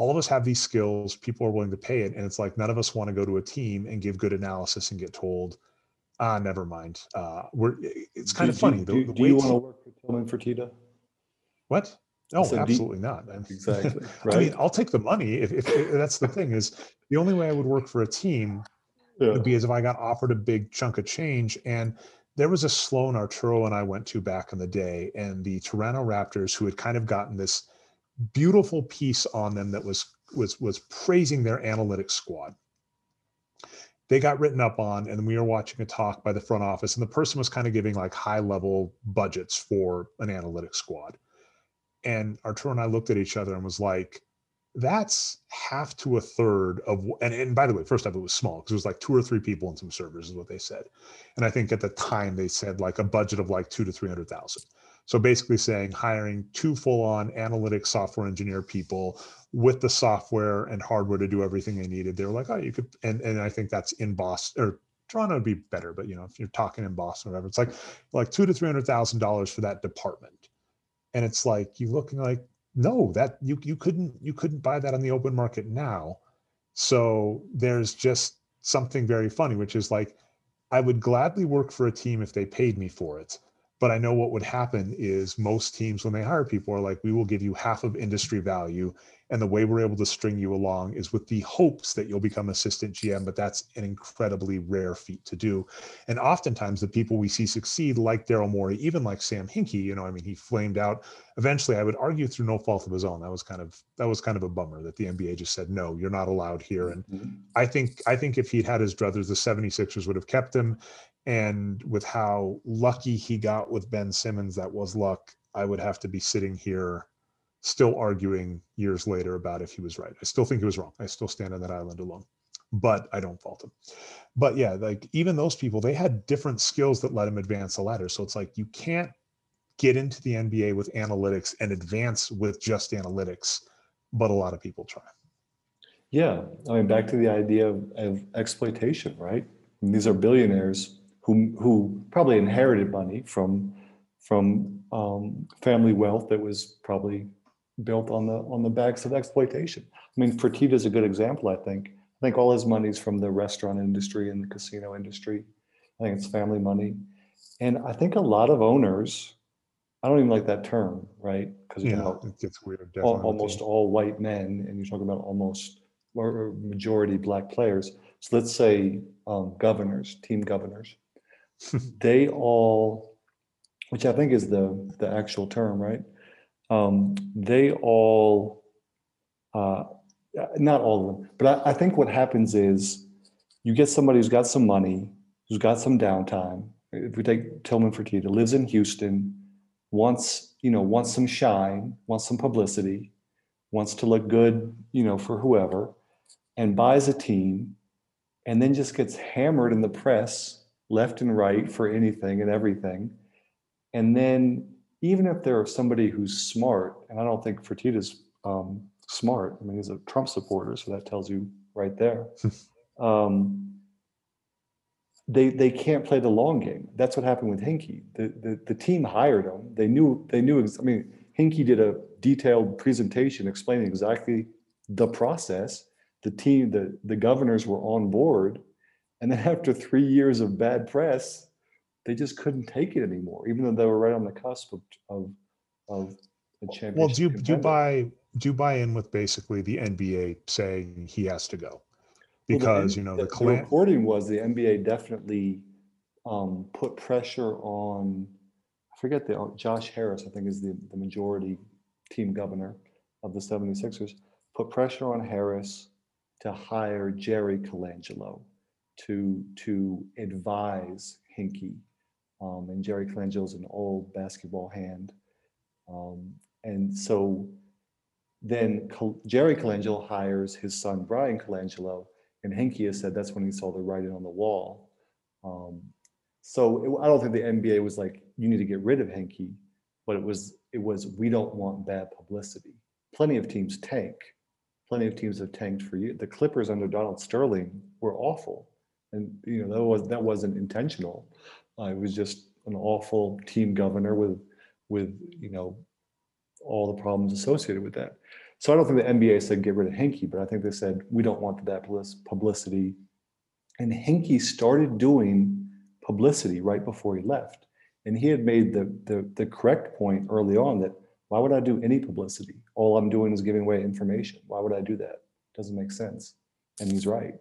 all of us have these skills, people are willing to pay it, and it's like none of us want to go to a team and give good analysis and get told, ah, never mind. Uh, we're it's kind do, of funny. Do, the, do you want to work for Tillman Fertitta? What? no, so absolutely deep, not. Exactly. Right. I mean, I'll take the money if, if, if, that's the thing is the only way I would work for a team yeah. would be as if I got offered a big chunk of change. And there was a Sloan Arturo and I went to back in the day, and the Toronto Raptors, who had kind of gotten this beautiful piece on them that was was was praising their analytics squad. They got written up on, and we were watching a talk by the front office, and the person was kind of giving like high level budgets for an analytics squad. And Arturo and I looked at each other and was like, that's half to a third of and, and by the way first off it was small because it was like two or three people and some servers is what they said. And i think at the time they said like a budget of like two to three hundred thousand so basically saying hiring two full-on analytics software engineer people with the software and hardware to do everything they needed. They were like oh you could and and i think that's in boston or toronto would be better but you know if you're talking in boston or whatever it's like like two to three hundred thousand dollars for that department. And it's like you looking like no that you you couldn't you couldn't buy that on the open market now. So there's just something very funny which is like i would gladly work for a team if they paid me for it but i know what would happen is most teams when they hire people are like we will give you half of industry value and the way we're able to string you along is with the hopes that you'll become assistant GM, but that's an incredibly rare feat to do. And oftentimes the people we see succeed, like Daryl Morey, even like Sam Hinkie, you know, I mean, he flamed out eventually, I would argue through no fault of his own. That was kind of that was kind of a bummer that the NBA just said, no, you're not allowed here. And mm-hmm. I think I think if he'd had his druthers, the 76ers would have kept him. And with how lucky he got with Ben Simmons, that was luck. I would have to be sitting here still arguing years later about if he was right. I still think he was wrong. I still stand on that island alone, but I don't fault him. But yeah, like even those people, they had different skills that let him advance the ladder. So it's like you can't get into the NBA with analytics and advance with just analytics, but a lot of people try. Yeah, I mean, back to the idea of, of exploitation, right? these are billionaires who who probably inherited money from from um, family wealth that was probably built on the on the backs of exploitation. I mean, Fertitta is a good example. I think. I think all his money's from the restaurant industry and the casino industry. I think it's family money, and I think a lot of owners. I don't even like that term, right? Because yeah, you know, it gets weird. All, almost all white men, and you're talking about almost or majority black players. So let's say um, governors, team governors, they all, which I think is the the actual term, right? Um, they all, uh, not all of them, but I, I think what happens is you get somebody who's got some money, who's got some downtime. If we take Tillman Fertitta, lives in Houston, wants you know wants some shine, wants some publicity, wants to look good, you know, for whoever, and buys a team, and then just gets hammered in the press left and right for anything and everything, and then even if they're somebody who's smart, and I don't think Fertitta's um, smart. I mean, he's a Trump supporter, so that tells you right there. um, they they can't play the long game. That's what happened with Hinkie. The, the the team hired him. They knew they knew. I mean, Hinkie did a detailed presentation explaining exactly the process. The team, the the governors were on board, and then after three years of bad press, they just couldn't take it anymore, even though they were right on the cusp of of, of a championship. Well, do you, do you buy do you buy in with basically the NBA saying he has to go Well, the because you know the, the the clan reporting was the NBA definitely um, put pressure on. I forget the Josh Harris. I think is the, the majority team governor of the 76ers. Put pressure on Harris to hire Jerry Colangelo to to advise Hinkie. Um, and Jerry Colangelo is an old basketball hand, um, and so then Col- Jerry Colangelo hires his son Brian Colangelo, and Hinkie has said that's when he saw the writing on the wall. Um, so it- I don't think the NBA was like, you need to get rid of Hinkie, but it was it was we don't want bad publicity. Plenty of teams tank. Plenty of teams have tanked for you. The Clippers under Donald Sterling were awful, and you know that was that wasn't intentional. It was just an awful team governor with with you know all the problems associated with that. So I don't think the NBA said get rid of Hinkie, but I think they said we don't want that public- publicity. And Hinkie started doing publicity right before he left. And he had made the, the, the correct point early on that why would I do any publicity? All I'm doing is giving away information. Why would I do that? Doesn't make sense. And he's right.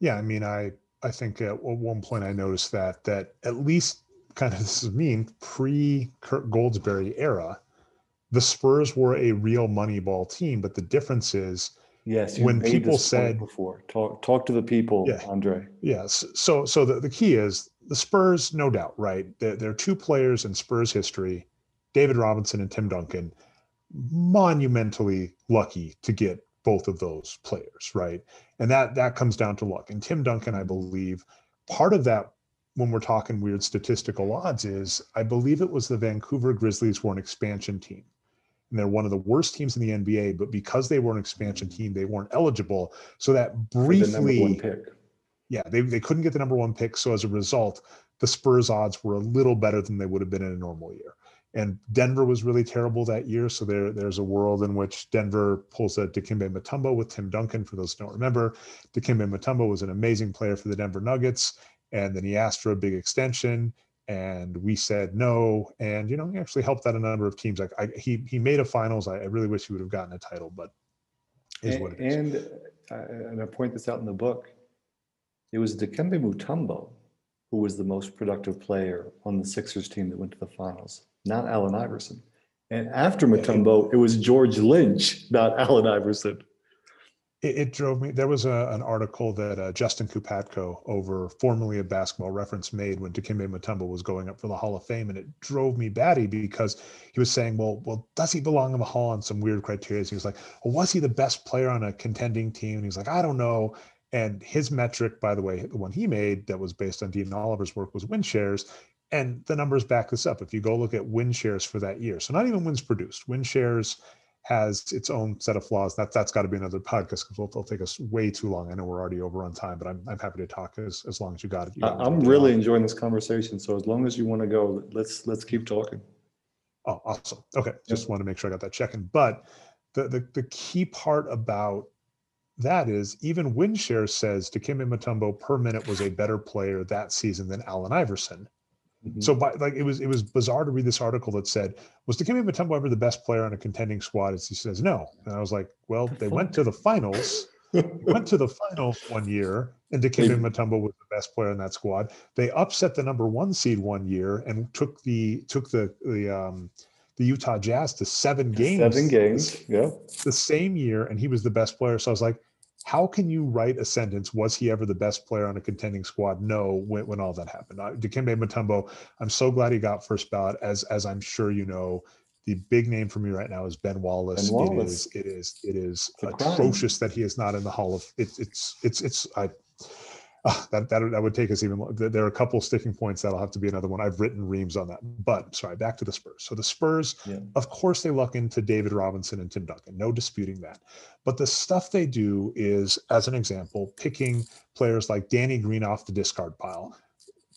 Yeah, I mean, I I think at one point I noticed that that at least kind of this is mean pre Kirk Goldsberry era, the Spurs were a real Moneyball team, but the difference is Yes. When people said- before, talk, talk to the people, Yeah. Andre. yes. So so the, the key is the Spurs, no doubt, right? There, there are two players in Spurs history, David Robinson and Tim Duncan, monumentally lucky to get both of those players, right? And that that comes down to luck. And Tim Duncan, I believe, part of that when we're talking weird statistical odds is I believe it was the Vancouver Grizzlies were an expansion team. And they're one of the worst teams in the NBA, but because they were an expansion team, they weren't eligible. So that for the number one briefly pick. yeah, they, they couldn't get the number one pick. So as a result, the Spurs odds were a little better than they would have been in a normal year. And Denver was really terrible that year. So there, there's a world in which Denver pulls a Dikembe Mutombo with Tim Duncan. For those who don't remember, Dikembe Mutombo was an amazing player for the Denver Nuggets. And then he asked for a big extension and we said no. And, you know, he actually helped out a number of teams. Like I, he, he made a finals. I, I really wish he would have gotten a title, but is And, what it is. and, uh, and I point this out in the book. It was Dikembe Mutombo who was the most productive player on the Sixers team that went to the finals, not Allen Iverson. And after Mutombo, it- was George Lynch, not Allen Iverson. it, it drove me. There was a, an article that uh, Justin Kubatko, over formerly a basketball reference, made when Dikembe Mutombo was going up for the Hall of Fame, and it drove me batty because he was saying, "Well, well, does he belong in the Hall on some weird criteria?" He was like, "Well, was he the best player on a contending team?" And he's like, "I don't know." And his metric, by the way, the one he made that was based on Dean Oliver's work was win shares. And the numbers back this up. If you go look at win shares for that year, so not even wins produced, win shares has its own set of flaws. That that's got to be another podcast because it'll, take us way too long. I know we're already over on time, but I'm, I'm happy to talk as, as long as you got it. You got I'm really enjoying this conversation. So as long as you want to go, let's let's keep talking. Oh, awesome. Okay, just want to make sure I got that checking. But the the, the key part about that is even win share says Dikembe Mutombo per minute was a better player that season than Allen Iverson. Mhm. So by like it was it was bizarre to read this article that said, was Dikembe Mutombo ever the best player on a contending squad? As he says, no. And I was like, well, they went to the finals. went to the finals one year, and Dikembe Mutombo was the best player in that squad. They upset the number one seed one year and took the took the the um the Utah Jazz to seven games. Seven games. Yeah. the same year, and he was the best player. So I was like, how can you write a sentence? Was he ever the best player on a contending squad? No, when, when all that happened. Uh, Dikembe Mutombo, I'm so glad he got first ballot. As as I'm sure you know, the big name for me right now is Ben Wallace. Ben Wallace. It is it is it is atrocious that he is not in the Hall of. It's it's it's it's I. ah, that, that that would take us even. There are a couple sticking points that'll have to be another one. I've written reams on that, but sorry. Back to the Spurs. So the Spurs, Yeah. of course, they luck into David Robinson and Tim Duncan. No disputing that. But the stuff they do is, as an example, picking players like Danny Green off the discard pile.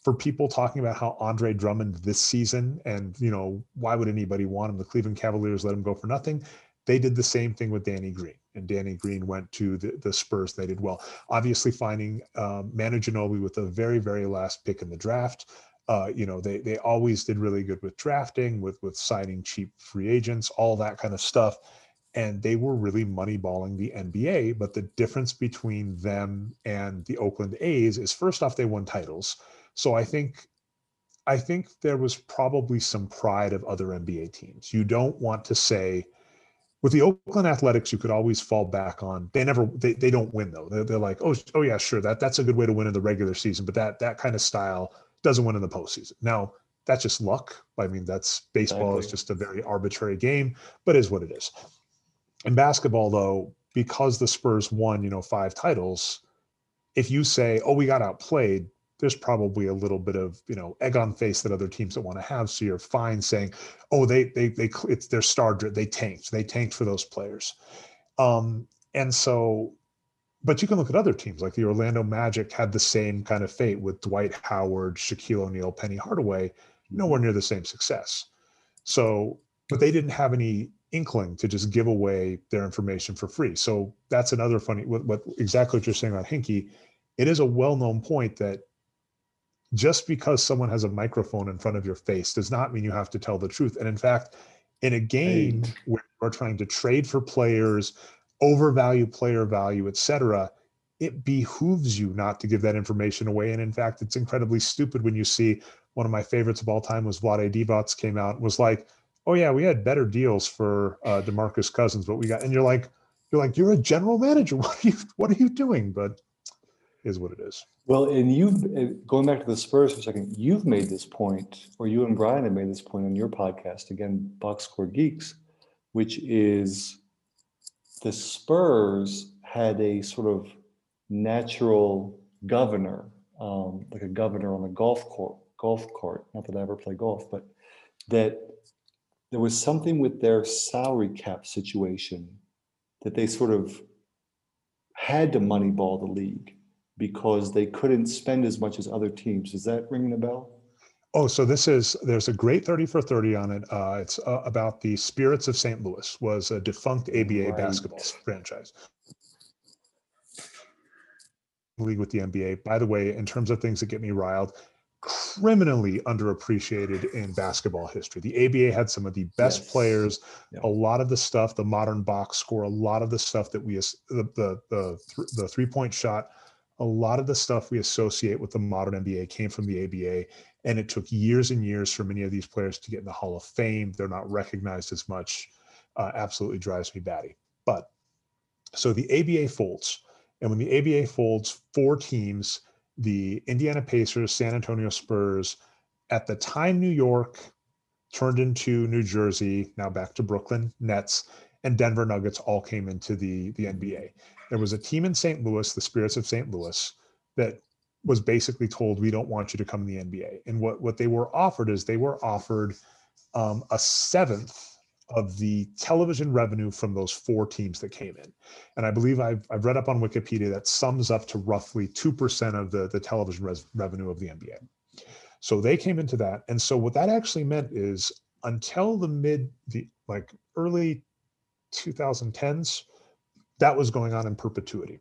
For people talking about how Andre Drummond this season, and you know, why would anybody want him? The Cleveland Cavaliers let him go for nothing. They did the same thing with Danny Green. And Danny Green went to the, the Spurs. They did well. Obviously, finding um, Manu Ginobili with the very, very last pick in the draft. Uh, you know, they they always did really good with drafting, with with signing cheap free agents, all that kind of stuff. And they were really moneyballing the NBA. But the difference between them and the Oakland A's is first off, they won titles. So I think I think there was probably some pride of other NBA teams. You don't want to say, with the Oakland Athletics, you could always fall back on. They never, they, they don't win though. They're, they're like, oh, oh yeah, sure, that that's a good way to win in the regular season, but that that kind of style doesn't win in the postseason. Now that's just luck. I mean, that's baseball is just a very arbitrary game, but is what it is. In basketball, though, because the Spurs won, you know, five titles, if you say, oh, we got outplayed, there's probably a little bit of you know egg on face that other teams don't want to have. So you're fine saying, oh, they they they it's their star they tanked they tanked for those players, um, and so. But you can look at other teams like the Orlando Magic had the same kind of fate with Dwight Howard, Shaquille O'Neal, Penny Hardaway, nowhere near the same success. So, but they didn't have any inkling to just give away their information for free. So that's another funny what, what exactly what you're saying about Hinkie. It is a well-known point that just because someone has a microphone in front of your face does not mean you have to tell the truth. And in fact, in a game where you're trying to trade for players, overvalue player value, etc., it behooves you not to give that information away. And in fact, it's incredibly stupid when you see one of my favorites of all time was Vlade Divac came out and was like, "Oh yeah, we had better deals for uh, Demarcus Cousins, but we got," and you're like, "You're like, you're a general manager. What are you, what are you doing?" But is what it is. Well, and you've going back to the Spurs for a second. You've made this point, or you and Brian have made this point on your podcast again, Box Score Geeks, which is the Spurs had a sort of natural governor, um, like a governor on a golf court. Golf court. Not that I ever play golf, but that there was something with their salary cap situation that they sort of had to moneyball the league because they couldn't spend as much as other teams. Is that ringing a bell? Oh, so this is there's a great 30 for 30 on it. Uh, it's uh, about the Spirits of St. Louis was a defunct ABA right. basketball franchise. League with the NBA. By the way, in terms of things that get me riled, criminally underappreciated in basketball history. The ABA had some of the best yes. players. Yeah. A lot of the stuff, the modern box score, a lot of the stuff that we the the the, the three point shot a lot of the stuff we associate with the modern NBA came from the ABA. And it took years and years for many of these players to get in the Hall of Fame. They're not recognized as much. Uh, absolutely drives me batty. But so the ABA folds. And when the ABA folds, four teams the Indiana Pacers, San Antonio Spurs, at the time, New York turned into New Jersey, now back to Brooklyn Nets, and Denver Nuggets all came into the, the NBA there was a team in St. Louis, the Spirits of St. Louis, that was basically told, "We don't want you to come in the NBA." And what what they were offered is they were offered um, a seventh of the television revenue from those four teams that came in. And I believe I've, I've read up on Wikipedia that sums up to roughly 2% of the, the television res- revenue of the NBA. So they came into that. And so what that actually meant is until the mid, the like early 2010s, that was going on in perpetuity.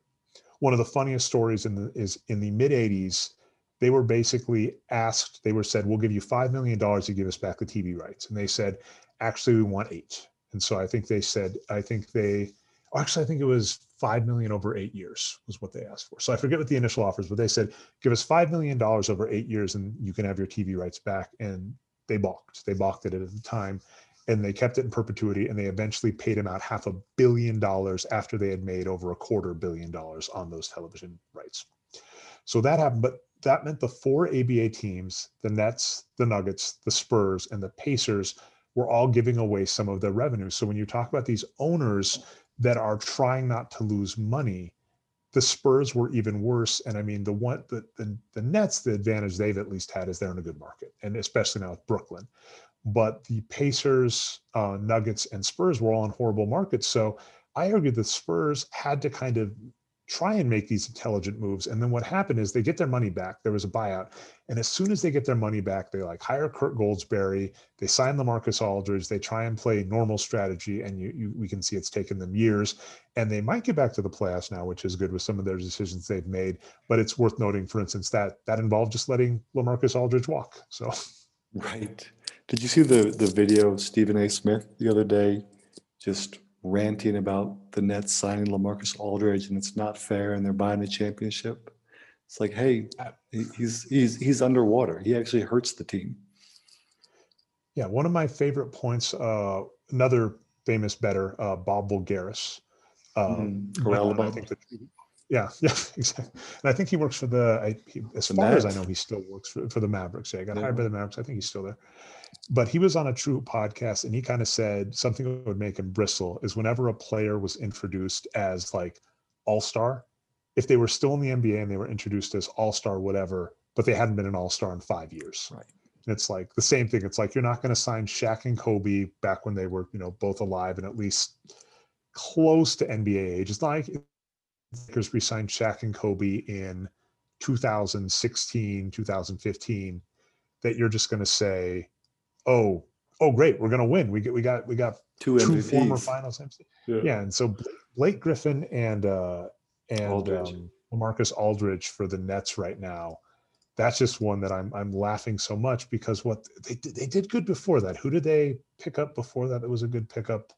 One of the funniest stories in the is in the mid 80s, they were basically asked, they were said, we'll give you $5 million to give us back the TV rights. And they said, actually, we want eight. And so I think they said, I think they, actually, I think it was 5 million over eight years was what they asked for. So I forget what the initial offers, but they said, give us $5 million over eight years and you can have your TV rights back. And they balked. They balked at it at the time and they kept it in perpetuity and they eventually paid him out half a billion dollars after they had made over a quarter billion dollars on those television rights. So that happened but that meant the four aba teams the nets the nuggets the spurs and the pacers were all giving away some of their revenue so when you talk about these owners that are trying not to lose money the Spurs were even worse. And I mean, the one the, the the Nets, the advantage they've at least had is they're in a good market, and especially now with Brooklyn but the Pacers, uh, Nuggets, and Spurs were all in horrible markets. So I argued the Spurs had to kind of try and make these intelligent moves. And then what happened is they get their money back. There was a buyout. And as soon as they get their money back, they like hire Kirk Goldsberry, they sign LaMarcus Aldridge, they try and play normal strategy. And you, you we can see it's taken them years. And they might get back to the playoffs now, which is good with some of their decisions they've made. But it's worth noting, for instance, that that involved just letting LaMarcus Aldridge walk. So right. Did you see the the video of Stephen A. Smith the other day just ranting about the Nets signing LaMarcus Aldridge and it's not fair and they're buying the championship. It's like, hey, he's he's he's underwater. He actually hurts the team. Yeah, one of my favorite points. Uh, another famous better, uh, Bob Voulgaris. Um, mm-hmm. I think yeah, yeah, exactly. And I think he works for the. I, he, as the far as I know, he still works for, for the Mavericks. Yeah, I got yeah. hired by the Mavericks. I think he's still there but he was on a true podcast and he kind of said something that would make him bristle is whenever a player was introduced as like all-star if they were still in the nba and they were introduced as all-star whatever but they hadn't been an all-star in five years right and it's like the same thing it's like you're not going to sign Shaq and Kobe back when they were you know both alive and at least close to NBA age it's like because we signed Shaq and Kobe in 2016 2015 that you're just going to say oh, oh, great, we're gonna win. We get we got we got two, two former finals Yeah. yeah. and so Blake Griffin and uh and Aldridge. um Marcus Aldridge for the Nets right now. That's just one that I'm I'm laughing so much because what they did they did good before that. Who did they pick up before that? That was a good pickup.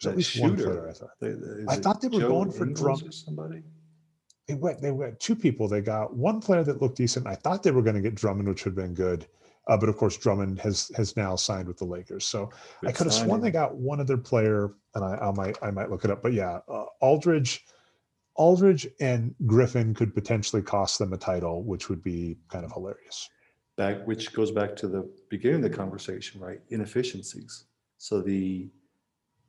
There's at least shooter. one player. I thought. They, I thought they were Joe going for Drummond. Somebody. They went. They went two people. They got one player that looked decent. I thought they were going to get Drummond, which would have been good. Uh, but of course, Drummond has has now signed with the Lakers. So Good I could have sworn they got one other player, and I, I might I might look it up. But yeah, uh, Aldridge, Aldridge and Griffin could potentially cost them a title, which would be kind of hilarious. Back, which goes back to the beginning of the conversation, right? Inefficiencies. So the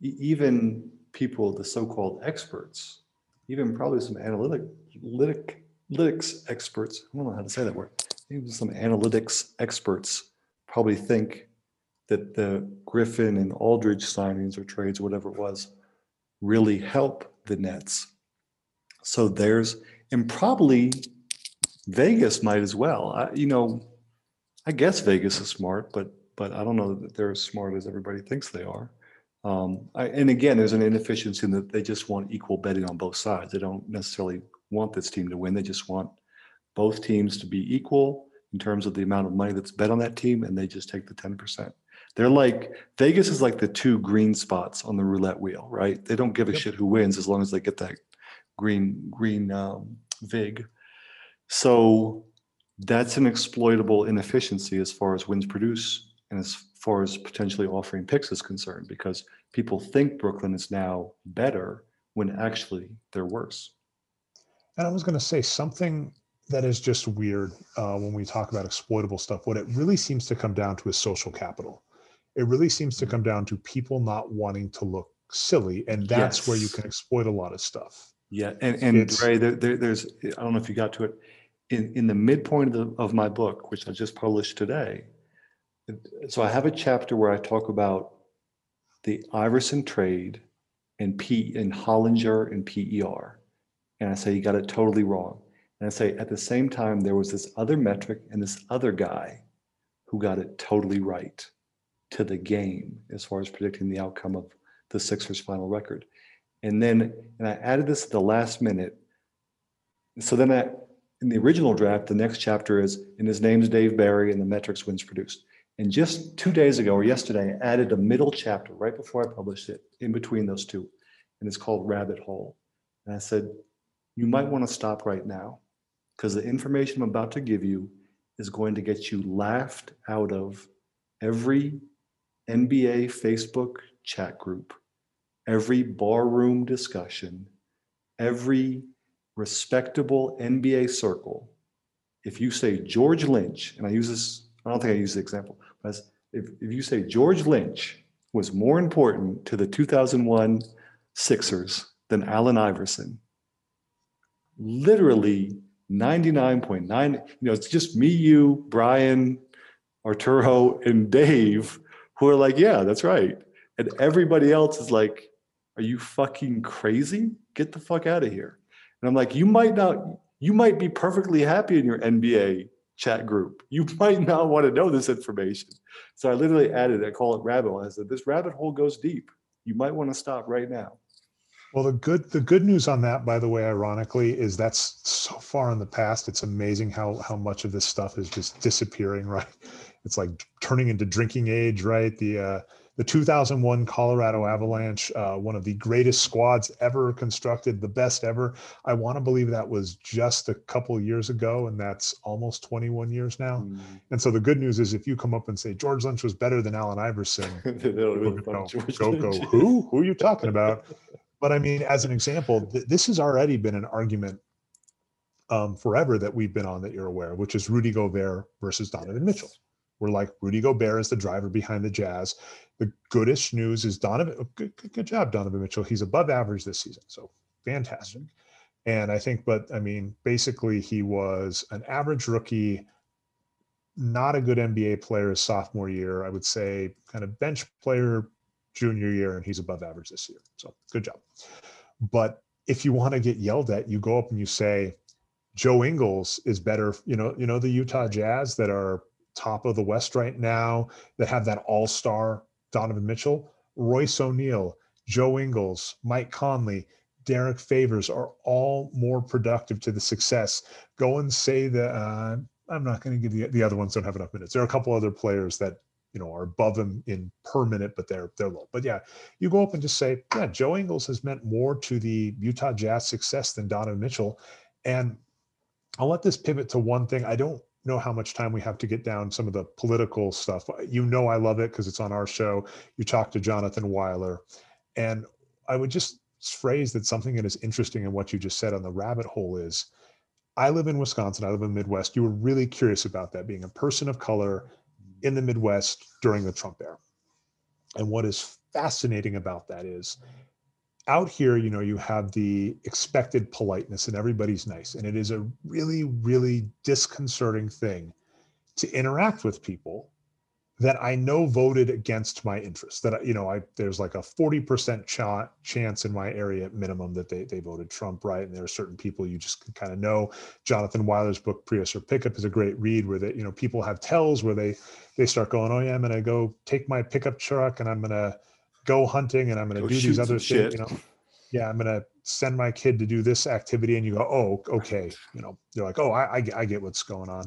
even people, the so-called experts, even probably some analytic, analytic, analytics experts. I don't know how to say that word even some analytics experts probably think that the Griffin and Aldridge signings or trades, whatever it was, really help the Nets. So there's, and probably Vegas might as well. I, you know, I guess Vegas is smart, but but I don't know that they're as smart as everybody thinks they are. Um, I, and again, there's an inefficiency in that they just want equal betting on both sides. They don't necessarily want this team to win. They just want both teams to be equal in terms of the amount of money that's bet on that team, and they just take the 10%. They're like Vegas is like the two green spots on the roulette wheel, right? They don't give a yep. shit who wins as long as they get that green green um, vig. So that's an exploitable inefficiency as far as wins produce and as far as potentially offering picks is concerned, because people think Brooklyn is now better when actually they're worse. And I was going to say something that is just weird uh, when we talk about exploitable stuff. What it really seems to come down to is social capital. It really seems to mm-hmm. come down to people not wanting to look silly, and that's yes. where you can exploit a lot of stuff. Yeah, and and Ray, there, there, there's I don't know if you got to it in in the midpoint of, the, of my book, which I just published today. So I have a chapter where I talk about the Iverson trade and P and Hollinger and PER, and I say you got it totally wrong and I say, at the same time, there was this other metric and this other guy who got it totally right to the game as far as predicting the outcome of the Sixers' final record. And then, and I added this at the last minute. So then, I, in the original draft, the next chapter is, and his name's Dave Berri, and the metrics wins produced. And just two days ago or yesterday, I added a middle chapter right before I published it in between those two. And it's called Rabbit Hole. And I said, you might want to stop right now because the information I'm about to give you is going to get you laughed out of every NBA Facebook chat group, every barroom discussion, every respectable NBA circle. If you say George Lynch, and I use this, I don't think I use the example, but if, if you say George Lynch was more important to the 2001 Sixers than Allen Iverson, literally 99.9, you know, it's just me, you, Brian, Arturo, and Dave who are like, yeah, that's right. And everybody else is like, are you fucking crazy? Get the fuck out of here. And I'm like, you might not, you might be perfectly happy in your NBA chat group. You might not want to know this information. So I literally added, I call it rabbit hole. I said, this rabbit hole goes deep. You might want to stop right now. Well, the good the good news on that, by the way, ironically, is that's so far in the past. It's amazing how how much of this stuff is just disappearing. Right, it's like turning into drinking age. Right, the uh, the 2001 Colorado Avalanche, uh, one of the greatest squads ever constructed, the best ever. I want to believe that was just a couple years ago, and that's almost 21 years now. Mm. And so the good news is, if you come up and say George Lynch was better than Allen Iverson, go, go, go, who? Who are you talking about? but I mean, as an example, th- this has already been an argument um, forever that we've been on that you're aware of, which is Rudy Gobert versus Donovan Mitchell. We're like Rudy Gobert is the driver behind the Jazz. The goodish news is Donovan. Oh, good, good, good job, Donovan Mitchell. He's above average this season, so fantastic. Mm-hmm. And I think, but I mean, basically, he was an average rookie, not a good NBA player his sophomore year. I would say, kind of bench player junior year, and he's above average this year. So good job. But if you want to get yelled at, you go up and you say, Joe Ingles is better. You know, you know the Utah Jazz that are top of the West right now that have that all star Donovan Mitchell, Royce O'Neale, Joe Ingles, Mike Conley, Derrick Favors are all more productive to the success. Go and say that uh, I'm not going to give you the other ones don't have enough minutes. There are a couple other players that you know are above him in per minute, but they're they're low. But yeah, you go up and just say, yeah, Joe Ingles has meant more to the Utah Jazz success than Donovan Mitchell. And I'll let this pivot to one thing. I don't know how much time we have to get down some of the political stuff. You know, I love it because it's on our show. You talk to Jonathan Weiler. And I would just phrase that something that is interesting in what you just said on the rabbit hole is I live in Wisconsin, I live in the Midwest. You were really curious about that being a person of color in the Midwest during the Trump era. And what is fascinating about that is out here, you know, you have the expected politeness and everybody's nice. And it is a really, really disconcerting thing to interact with people that I know voted against my interests. That you know, I there's like a 40% ch- chance in my area at minimum that they they voted Trump, right? And there are certain people you just kind of know. Jonathan Weiler's book Prius or Pickup is a great read where that you know people have tells where they they start going, oh yeah, I'm gonna go take my pickup truck and I'm gonna go hunting and I'm going to do these other things. You know, yeah, I'm going to send my kid to do this activity, and you go, oh, okay. You know, they're like, oh, I, I, I get what's going on.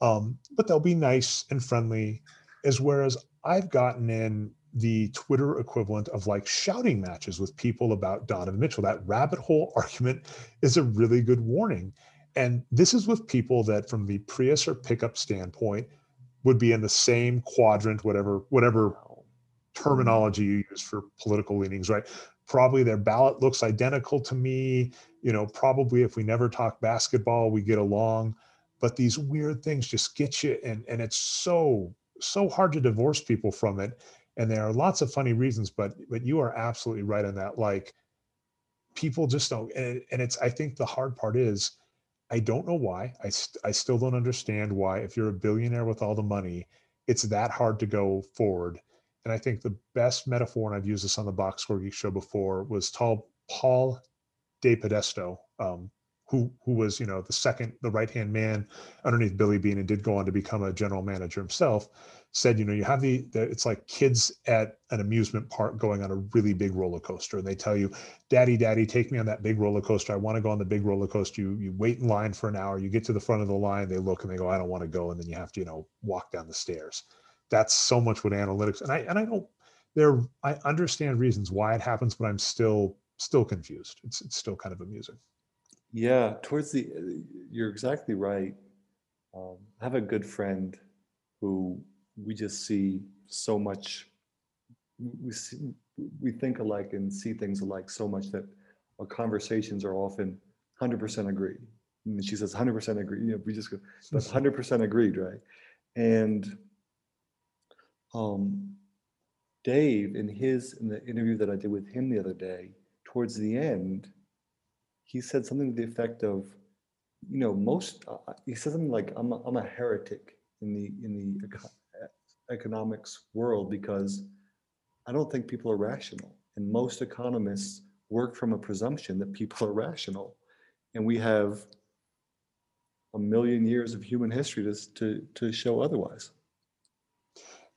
Um, but they'll be nice and friendly. As whereas I've gotten in the Twitter equivalent of like shouting matches with people about Donovan Mitchell. That rabbit hole argument is a really good warning. And this is with people that, from the Prius or pickup standpoint, would be in the same quadrant, whatever, whatever terminology you use for political leanings, right? Probably their ballot looks identical to me. You know, probably if we never talk basketball, we get along. But these weird things just get you, and and it's so so hard to divorce people from it. And there are lots of funny reasons, but but you are absolutely right on that. Like people just don't, and, and it's I think the hard part is I don't know why. I st- I still don't understand why if you're a billionaire with all the money, it's that hard to go forward and I think the best metaphor, and I've used this on the Box Score Geek show before, was tall Paul DePodesta, um, who who was you know the second, the right hand man underneath Billy Beane and did go on to become a general manager himself. Said, you know, you have the, the it's like kids at an amusement park going on a really big roller coaster, and they tell you, "Daddy, Daddy, take me on that big roller coaster. I want to go on the big roller coaster." You you wait in line for an hour. You get to the front of the line. They look and they go, "I don't want to go," and then you have to you know walk down the stairs that's so much what analytics and I and I don't there I understand reasons why it happens, but I'm still still confused. It's it's still kind of amusing. Yeah, towards the you're exactly right. Um, I have a good friend who we just see so much. We see, we think alike and see things alike so much that our conversations are often 100% agreed. And she says 100% agree. You know, we just go, but 100% agreed, right? And um, Dave, in his in the interview that I did with him the other day, towards the end, he said something to the effect of, you know, most. Uh, he said something like, "I'm a, I'm a heretic in the in the eco- economics world because I don't think people are rational, and most economists work from a presumption that people are rational." and we have a million years of human history to, to, to show otherwise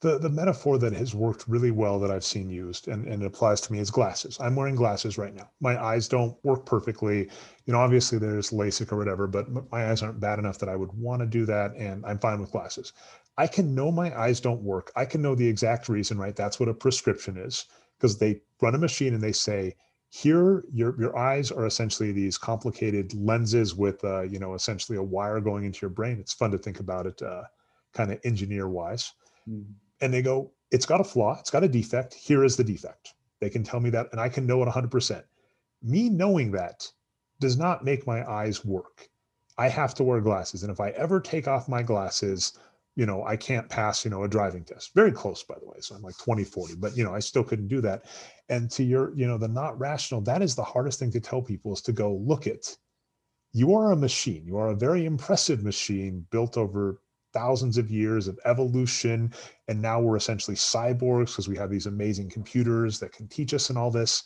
the the metaphor that has worked really well that I've seen used and, and it applies to me is glasses. I'm wearing glasses right now. My eyes don't work perfectly. You know, obviously there's LASIK or whatever, but my eyes aren't bad enough that I would want to do that. And I'm fine with glasses. I can know my eyes don't work. I can know the exact reason, right? That's what a prescription is because they run a machine and they say, here your your eyes are essentially these complicated lenses with uh, you know essentially a wire going into your brain. It's fun to think about it uh, kind of engineer wise. Mm-hmm and they go, it's got a flaw, it's got a defect. Here is the defect. They can tell me that, and I can know it 100%. Me knowing that does not make my eyes work. I have to wear glasses. And if I ever take off my glasses, you know, I can't pass, you know, a driving test. Very close, by the way. So I'm like 20, 40, but, you know, I still couldn't do that. And to your, you know, the not rational, that is the hardest thing to tell people is to go, look it. You are a machine. You are a very impressive machine built over thousands of years of evolution. And now we're essentially cyborgs because we have these amazing computers that can teach us and all this.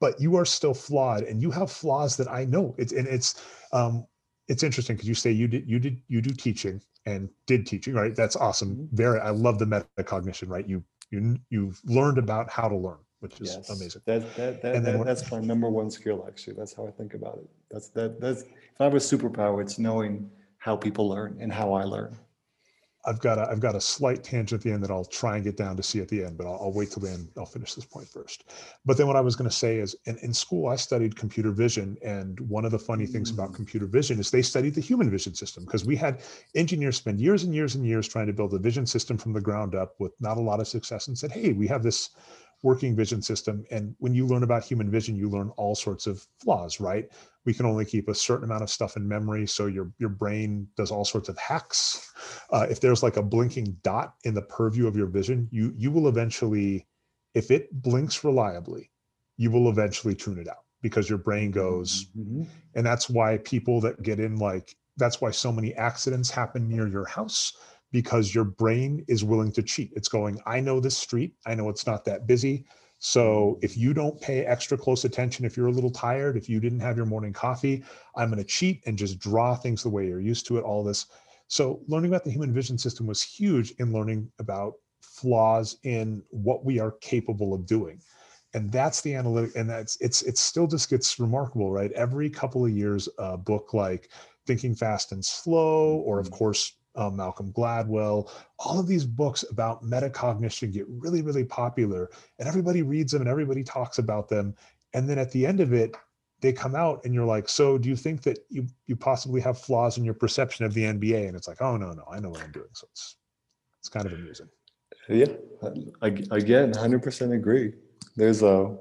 But you are still flawed and you have flaws that I know. It's and it's um it's interesting because you say you did you did you do teaching and did teaching, right? That's awesome. Mm-hmm. Very I love the metacognition, right? You you you've learned about how to learn which is yes. amazing. That, that, that, and that, that's my number one skill, actually. That's how I think about it. That's that. That's if I have a superpower, it's knowing how people learn and how I learn. I've got a, I've got a slight tangent at the end that I'll try and get down to see at the end, but I'll, I'll wait till the end. I'll finish this point first. But then what I was going to say is in, in school, I studied computer vision. And one of the funny things about mm. computer vision is they studied the human vision system because we had engineers spend years and years and years trying to build a vision system from the ground up with not a lot of success and said, Hey, we have this working vision system. And when you learn about human vision, you learn all sorts of flaws, right? We can only keep a certain amount of stuff in memory. So your, your brain does all sorts of hacks. Uh, if there's like a blinking dot in the purview of your vision, you, you will eventually, if it blinks reliably, you will eventually tune it out because your brain goes. Mm-hmm. And that's why people that get in like, that's why so many accidents happen near your house because your brain is willing to cheat. It's going, I know this street. I know it's not that busy. So if you don't pay extra close attention, if you're a little tired, if you didn't have your morning coffee, I'm going to cheat and just draw things the way you're used to it, all this. So learning about the human vision system was huge in learning about flaws in what we are capable of doing. And that's the analytic, and that's it's it still just gets remarkable, right? Every couple of years, a book like Thinking Fast and Slow, or of mm-hmm. course, uh, Malcolm Gladwell, all of these books about metacognition get really, really popular, and everybody reads them and everybody talks about them. And then at the end of it, they come out, and you're like, "So, do you think that you you possibly have flaws in your perception of the NBA?" And it's like, "Oh no, no, I know what I'm doing." So it's it's kind of amusing. Yeah, again, hundred percent agree. There's a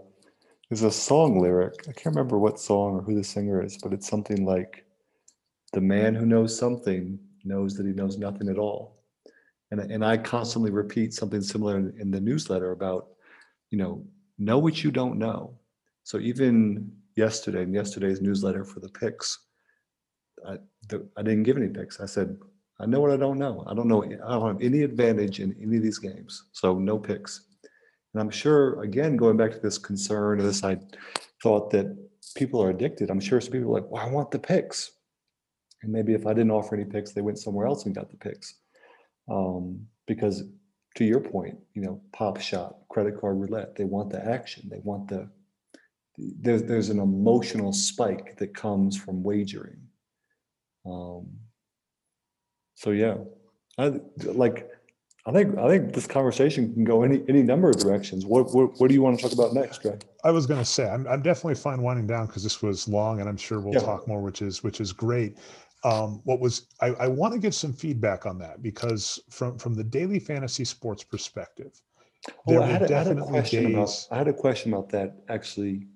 there's a song lyric. I can't remember what song or who the singer is, but it's something like, "The man who knows something knows that he knows nothing at all. And, and I constantly repeat something similar in, in the newsletter about, you know, know what you don't know. So even yesterday, in yesterday's newsletter for the picks, I, the, I didn't give any picks. I said, I know what I don't know. I don't know. I don't have any advantage in any of these games. So no picks. And I'm sure, again, going back to this concern or this I thought that people are addicted. I'm sure some people are like, well, I want the picks. And maybe if I didn't offer any picks, they went somewhere else and got the picks. Um, because to your point, you know, pop shot, credit card roulette, they want the action. They want the, there's, there's an emotional spike that comes from wagering. Um, so yeah, I like, I think I think this conversation can go any any number of directions. What what, what do you want to talk about next, Greg? I was going to say I'm, I'm definitely fine winding down because this was long, and I'm sure we'll yeah. talk more, which is which is great um, what was I, I want to give some feedback on that because from from the daily fantasy sports perspective, oh, I had, a, I had a question days, about I had a question about that actually.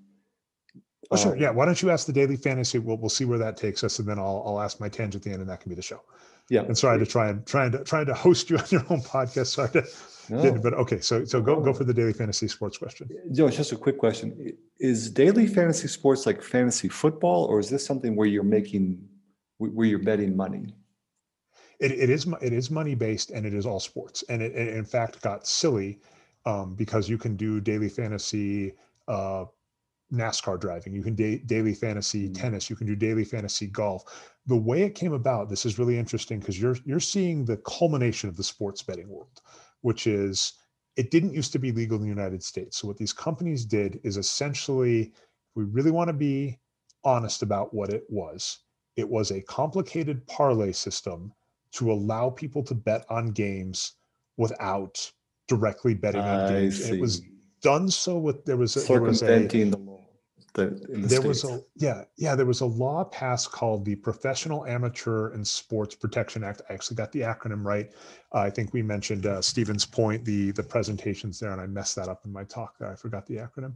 Oh, sure. Um, yeah. Why don't you ask the daily fantasy? We'll we'll see where that takes us, and then I'll I'll ask my tangent at the end, and that can be the show. Yeah. And sorry to try and trying to trying to host you on your own podcast. Sorry to. No. But okay, so so go go for the daily fantasy sports question. Joe, just a quick question: Is daily fantasy sports like fantasy football, or is this something where you're making where you're betting money. It, it is it is money based and it is all sports and it, it in fact got silly um, because you can do daily fantasy uh, NASCAR driving, you can da- daily fantasy Mm. tennis, you can do daily fantasy golf. The way it came about, this is really interesting because you're you're seeing the culmination of the sports betting world, which is it didn't used to be legal in the United States. So what these companies did is essentially, we really want to be honest about what it was. It was a complicated parlay system to allow people to bet on games without directly betting on I games. See. it was done so with there was a, there was a the law. The, there was a yeah yeah there was a law passed called the professional amateur and sports protection act i actually got the acronym right uh, i think we mentioned uh, stevens point the the presentations there and i messed that up in my talk there i forgot the acronym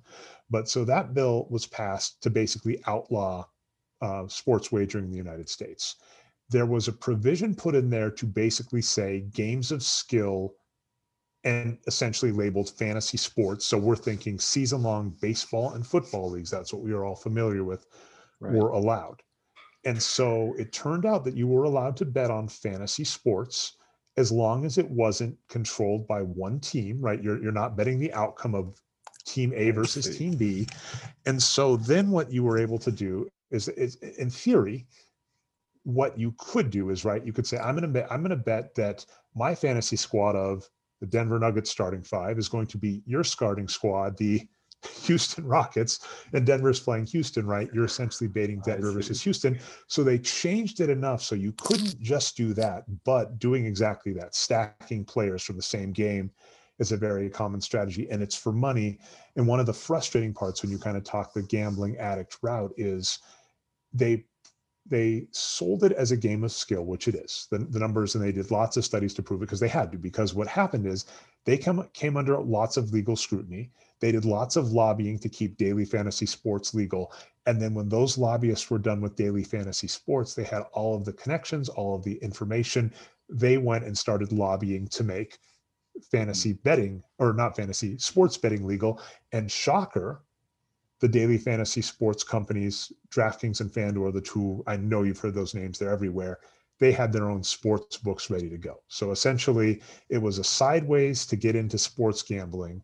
but so that bill was passed to basically outlaw uh, sports wagering in the united states there was a provision put in there to basically say games of skill and essentially labeled fantasy sports. So we're thinking season long baseball and football leagues. That's what we are all familiar with Right. were allowed. And so it turned out that you were allowed to bet on fantasy sports as long as it wasn't controlled by one team, right? You're, you're not betting the outcome of team A versus team B. And so then what you were able to do is, is in theory, what you could do is right, you could say, I'm gonna bet, I'm gonna bet that my fantasy squad of the Denver Nuggets starting five is going to be your starting squad, the Houston Rockets, and Denver's playing Houston, right? You're essentially baiting Denver versus Houston. So they changed it enough so you couldn't just do that, but doing exactly that, stacking players from the same game is a very common strategy and it's for money. And one of the frustrating parts when you kind of talk the gambling addict route is they they sold it as a game of skill, which it is. The, the numbers, and they did lots of studies to prove it because they had to. Because what happened is they come came under lots of legal scrutiny. They did lots of lobbying to keep daily fantasy sports legal. And then when those lobbyists were done with daily fantasy sports, they had all of the connections, all of the information. They went and started lobbying to make fantasy betting or not fantasy sports betting legal. And shocker, the daily fantasy sports companies, DraftKings and FanDuel are the two. I know you've heard those names; they're everywhere. They had their own sports books ready to go. So essentially, it was a sideways to get into sports gambling.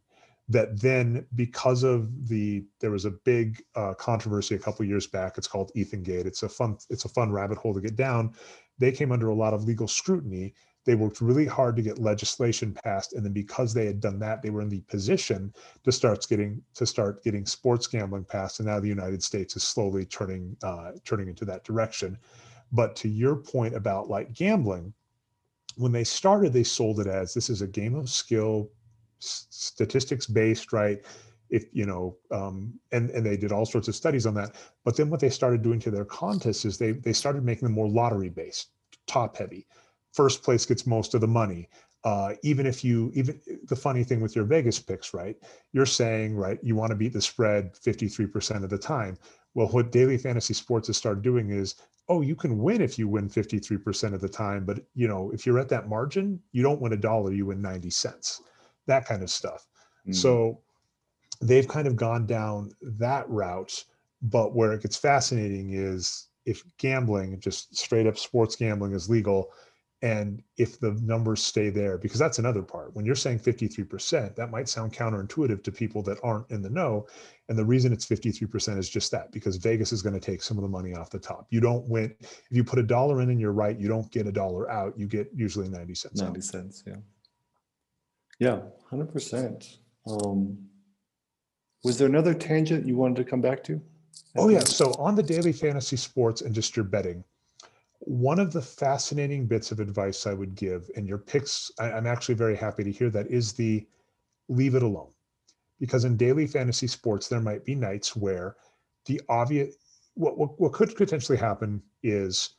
That then, because of the, there was a big uh, controversy a couple years back. It's called Ethan Gate. It's a fun, it's a fun rabbit hole to get down. They came under a lot of legal scrutiny. They worked really hard to get legislation passed, and then because they had done that, they were in the position to start getting to start getting sports gambling passed, and now the United States is slowly turning uh, turning into that direction. But to your point about like gambling, when they started, they sold it as this is a game of skill, s- statistics based, right? If you know, um, and and they did all sorts of studies on that. But then what they started doing to their contests is they they started making them more lottery based, top heavy. First place gets most of the money uh, even if you even the funny thing with your Vegas picks, right? You're saying, right, you want to beat the spread 53% of the time. Well, what daily fantasy sports has started doing is, oh, you can win if you win 53% of the time, but you know, if you're at that margin, you don't win a dollar, you win 90 cents. That kind of stuff. Mm. So they've kind of gone down that route. But where it gets fascinating is if gambling, just straight up sports gambling is legal, and if the numbers stay there, because that's another part. When you're saying 53%, that might sound counterintuitive to people that aren't in the know. And the reason it's 53% is just that, because Vegas is going to take some of the money off the top. You don't win. If you put a dollar in and you're right, you don't get a dollar out. You get usually 90 cents out. 90 cents, yeah. Yeah, 100%. Um, was there another tangent you wanted to come back to? Oh yeah. So on the daily fantasy sports and just your betting, one of the fascinating bits of advice I would give, and your picks, I, I'm actually very happy to hear that, is the leave it alone. Because in daily fantasy sports, there might be nights where the obvious what, what, what could potentially happen is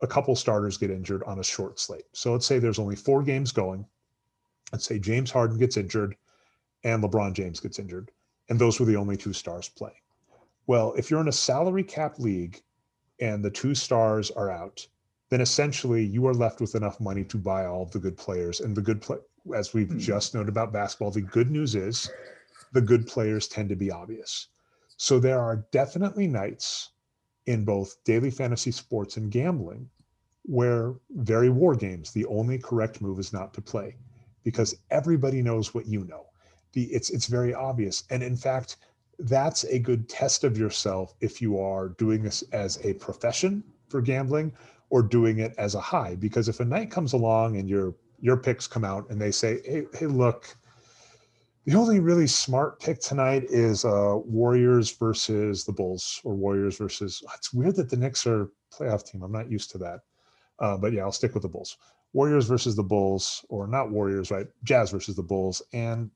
a couple starters get injured on a short slate. So let's say there's only four games going. Let's say James Harden gets injured and LeBron James gets injured. And those were the only two stars playing. Well, if you're in a salary cap league and the two stars are out, then essentially you are left with enough money to buy all the good players. And the good play, as we've Hmm. just noted about basketball, the good news is the good players tend to be obvious. So there are definitely nights in both daily fantasy sports and gambling where very war games, the only correct move is not to play because everybody knows what you know. The it's it's very obvious. And in fact, that's a good test of yourself if you are doing this as a profession for gambling or doing it as a high. Because if a night comes along and your your picks come out and they say, "Hey, hey, look, the only really smart pick tonight is uh, Warriors versus the Bulls or Warriors versus." It's weird that the Knicks are playoff team. I'm not used to that, uh, but yeah, I'll stick with the Bulls. Warriors versus the Bulls, or not Warriors, right? Jazz versus the Bulls, and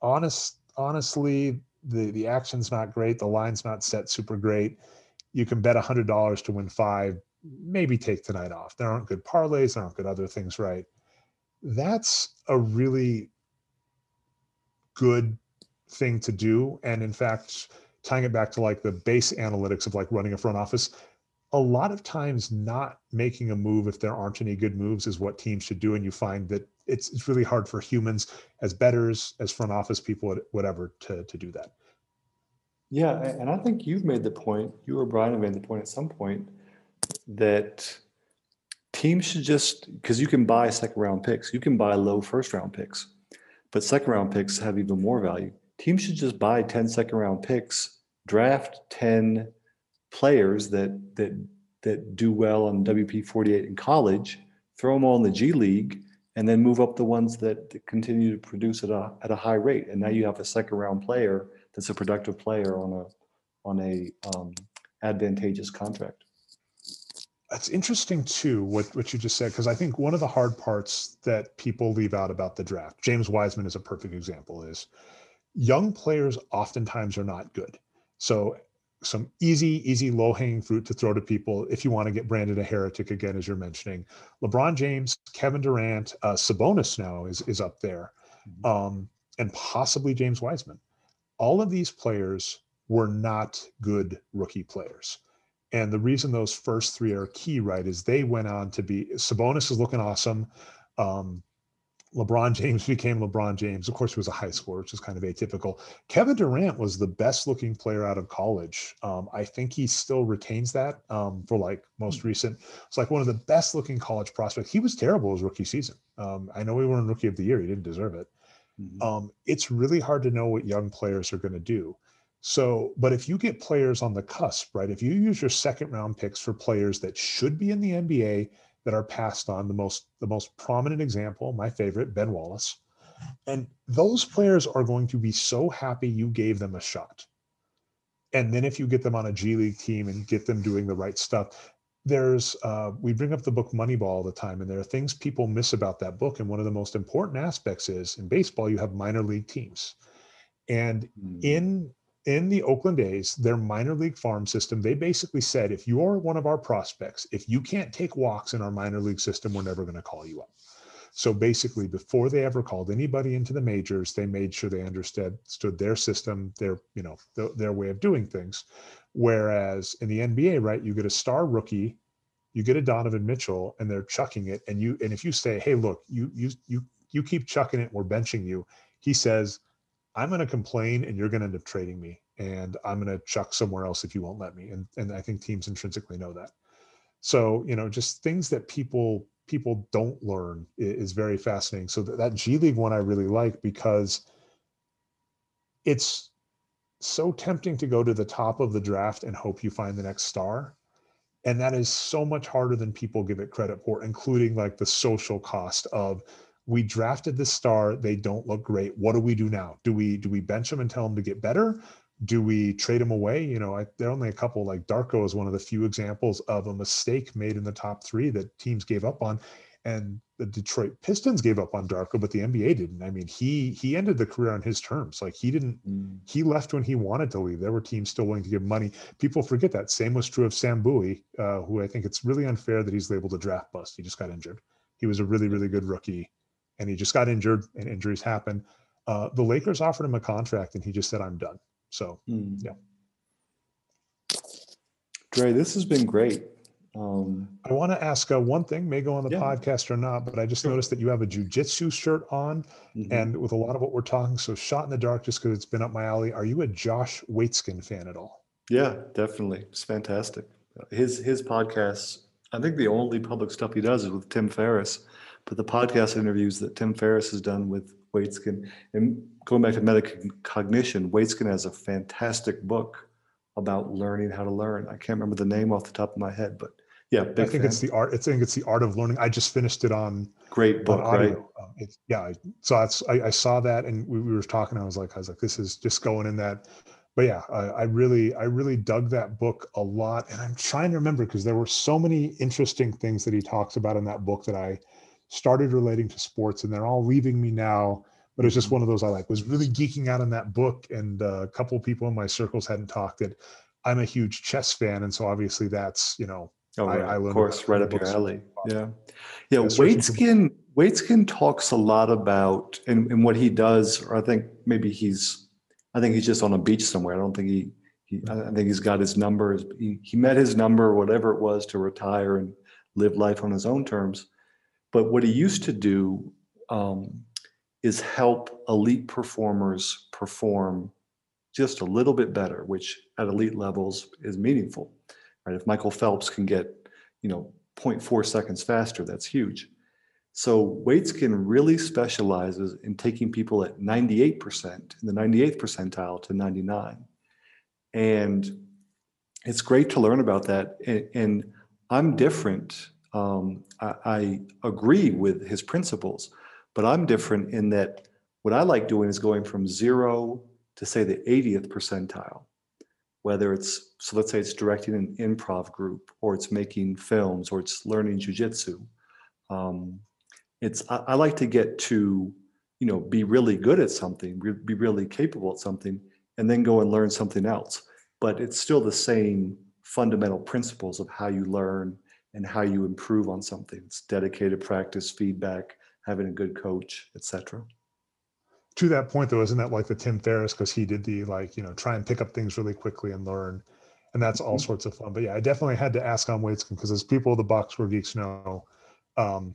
honest, honestly, the the action's not great. The line's not set super great. You can bet hundred dollars to win five. Maybe take tonight off. There aren't good parlays. There aren't good other things, right? That's a really good thing to do. And in fact, tying it back to like the base analytics of like running a front office, a lot of times not making a move if there aren't any good moves is what teams should do. And you find that it's, it's really hard for humans as betters, as front office people, whatever, to, to do that. Yeah. And I think you've made the point, you or Brian have made the point at some point that teams should just, because you can buy second round picks, you can buy low first round picks, but second round picks have even more value. Teams should just buy 10 second round picks, draft 10 players that that that do well on WP 48 in college, throw them all in the G League, and then move up the ones that, continue to produce at a at a high rate. And now you have a second round player that's a productive player on a on a um, advantageous contract. That's interesting too, what, what you just said, because I think one of the hard parts that people leave out about the draft, James Wiseman is a perfect example, is young players oftentimes are not good. So some easy, easy, low hanging fruit to throw to people if you want to get branded a heretic again, as you're mentioning. LeBron James, Kevin Durant, uh, Sabonis now is is up there, mm-hmm. um, and possibly James Wiseman. All of these players were not good rookie players. And the reason those first three are key, right, is they went on to be Sabonis is looking awesome. Um, LeBron James became LeBron James. Of course, he was a high scorer, which is kind of atypical. Kevin Durant was the best looking player out of college. Um, I think he still retains that um, for like most mm-hmm. recent. It's like one of the best looking college prospects. He was terrible his rookie season. Um, I know he won Rookie of the Year. He didn't deserve it. Mm-hmm. it's really hard to know what young players are going to do. So, but if you get players on the cusp, right? If you use your second round picks for players that should be in the NBA that are passed on. The most the most prominent example, my favorite, Ben Wallace. And those players are going to be so happy you gave them a shot. And then if you get them on a G League team and get them doing the right stuff, there's uh, we bring up the book Moneyball all the time, and there are things people miss about that book. And one of the most important aspects is in baseball, you have minor league teams. And mm. in in the Oakland A's, their minor league farm system, they basically said, if you're one of our prospects, if you can't take walks in our minor league system, we're never going to call you up. So basically, before they ever called anybody into the majors, they made sure they understood stood their system, their you know their, their way of doing things. Whereas in the NBA, right, you get a star rookie, you get a Donovan Mitchell, and they're chucking it, and you and if you say, hey, look, you you you you keep chucking it, we're benching you. He says, I'm going to complain and you're going to end up trading me and I'm going to chuck somewhere else if you won't let me. And, and I think teams intrinsically know that. So, you know, just things that people, people don't learn is, very fascinating. So that, that G League one I really like because it's so tempting to go to the top of the draft and hope you find the next star. And that is so much harder than people give it credit for, including like the social cost of we drafted the star. They don't look great. What do we do now? Do we do we bench them and tell them to get better? Do we trade them away? You know I, there are only a couple like darko is one of the few examples of a mistake made in the top three that teams gave up on. And the detroit pistons gave up on darko but the nba didn't. I mean he he ended the career on his terms. Like he didn't mm. he left when he wanted to leave. There were teams still willing to give money. People forget that. Same was true of sam bowie uh, who i think it's really unfair that he's labeled a draft bust. He just got injured. He was a really really good rookie and he just got injured and injuries happen. Uh, the Lakers offered him a contract and he just said, I'm done. So, mm. yeah. Dre, this has been great. Um, I want to ask uh, one thing, may go on the yeah. podcast or not, but I just sure. noticed that you have a jujitsu shirt on, mm-hmm. and with a lot of what we're talking, so shot in the dark, just because it's been up my alley. Are you a Josh Waitzkin fan at all? Yeah, definitely. It's fantastic. His his podcasts I think the only public stuff he does is with Tim Ferriss, but the podcast interviews that Tim Ferriss has done with Waitzkin, and going back to metacognition, Waitzkin has a fantastic book about learning how to learn. I can't remember the name off the top of my head, but yeah, I think fan. it's the art. I think it's the art of learning. I just finished it on great book, on right? Um, yeah, so that's I, I, saw that, and we, we were talking. I was like, I was like, this is just going in that. But yeah, I, I really, I really dug that book a lot, and I'm trying to remember because there were so many interesting things that he talks about in that book that I started relating to sports, and they're all leaving me now. But it's just mm-hmm. one of those I like was really geeking out on that book, and uh, a couple of people in my circles hadn't talked it. I'm a huge chess fan, and so obviously that's you know Oh, I, I of course, right up your alley. Yeah, yeah. Waitzkin Waitzkin talks a lot about and, and what he does, or I think maybe he's, I think he's just on a beach somewhere. I don't think he, he I think he's got his number. He, he met his number, whatever it was, to retire and live life on his own terms. But what he used to do um, is help elite performers perform just a little bit better, which at elite levels is meaningful right? If Michael Phelps can get, you know, 0.4 seconds faster, that's huge. So Waitzkin really specializes in taking people at 98%, in the 98th percentile to 99. And it's great to learn about that. And, and I'm different. Um, I, I agree with his principles, but I'm different in that what I like doing is going from zero to say the 80th percentile whether it's so let's say it's directing an improv group or it's making films or it's learning jujitsu. Um, it's I, I, like to get to you know be really good at something, be really capable at something, and then go and learn something else. But it's still the same fundamental principles of how you learn and how you improve on something. It's dedicated practice, feedback, having a good coach, etc to that point though isn't that like the tim ferriss because he did the like you know try and pick up things really quickly and learn and that's all mm-hmm. sorts of fun but yeah i definitely had to ask on Waitzkin because as people the box score geeks know um,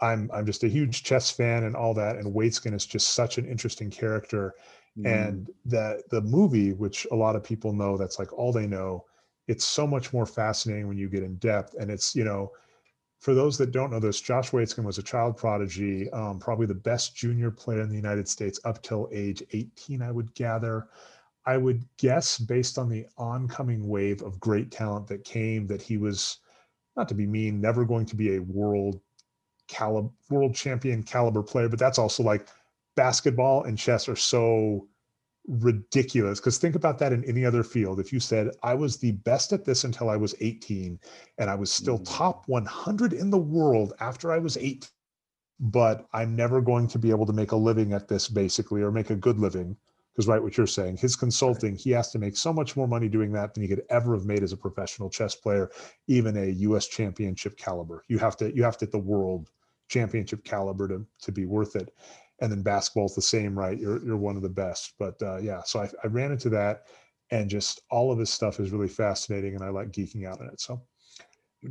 i'm i'm just a huge chess fan and all that and Waitzkin is just such an interesting character mm. and that the movie which a lot of people know that's like all they know it's so much more fascinating when you get in depth and it's you know for those that don't know this, Josh Waitzkin was a child prodigy, um, probably the best junior player in the United States up till age 18, I would gather. I would guess, based on the oncoming wave of great talent that came, that he was, not to be mean, never going to be a world caliber, world champion caliber player. But that's also like basketball and chess are so ridiculous because think about that in any other field. If you said i was the best at this until i was 18 and i was still mm-hmm. top 100 in the world after i was 8 but i'm never going to be able to make a living at this basically or make a good living because right what you're saying his consulting he has to make so much more money doing that than he could ever have made as a professional chess player even a us championship caliber. You have to you have to hit the world championship caliber to to be worth it and then basketball's the same, right? You're you're one of the best. But uh, yeah, so I, I ran into that, and just all of this stuff is really fascinating, and I like geeking out on it. So,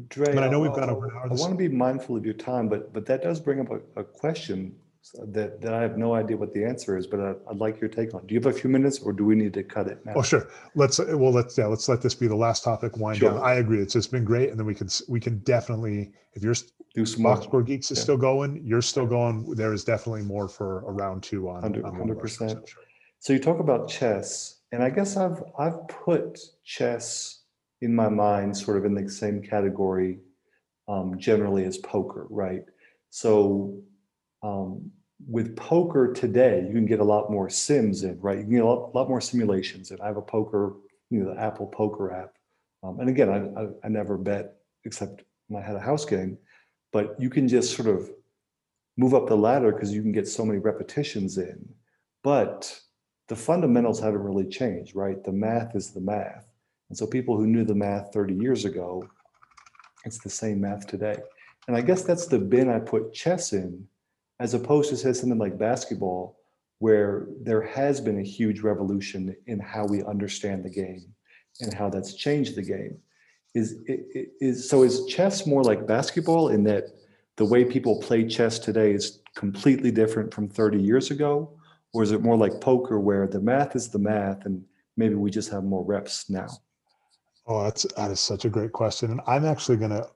Dre, but I know we've got over an hour. I want to be mindful of your time, but but that does bring up a, a question that, that I have no idea what the answer is, but I, would like your take on. Do you have a few minutes, or do we need to cut it now? Oh, sure. Let's well, let's yeah, let's let this be the last topic. Wind sure. down. I agree. It's just been great, and then we can we can definitely if you're do some box score geeks is yeah. still going, you're still going. There is definitely more for a round two on hundred percent. So you talk about chess, and I guess I've I've put chess in my mind sort of in the same category um, generally as poker, right? So um, with poker today, you can get a lot more sims in, right? You can get a lot, lot more simulations in. I have a poker, you know, the Apple Poker app. Um, and again, I, I, I never bet except when I had a house game, but you can just sort of move up the ladder because you can get so many repetitions in. But the fundamentals haven't really changed, right? The math is the math. And so people who knew the math 30 years ago, it's the same math today. And I guess that's the bin I put chess in as opposed to say something like basketball, where there has been a huge revolution in how we understand the game and how that's changed the game. Is, is so is chess more like basketball in that the way people play chess today is completely different from 30 years ago? Or is it more like poker where the math is the math and maybe we just have more reps now? Oh, that's that is such a great question. And I'm actually gonna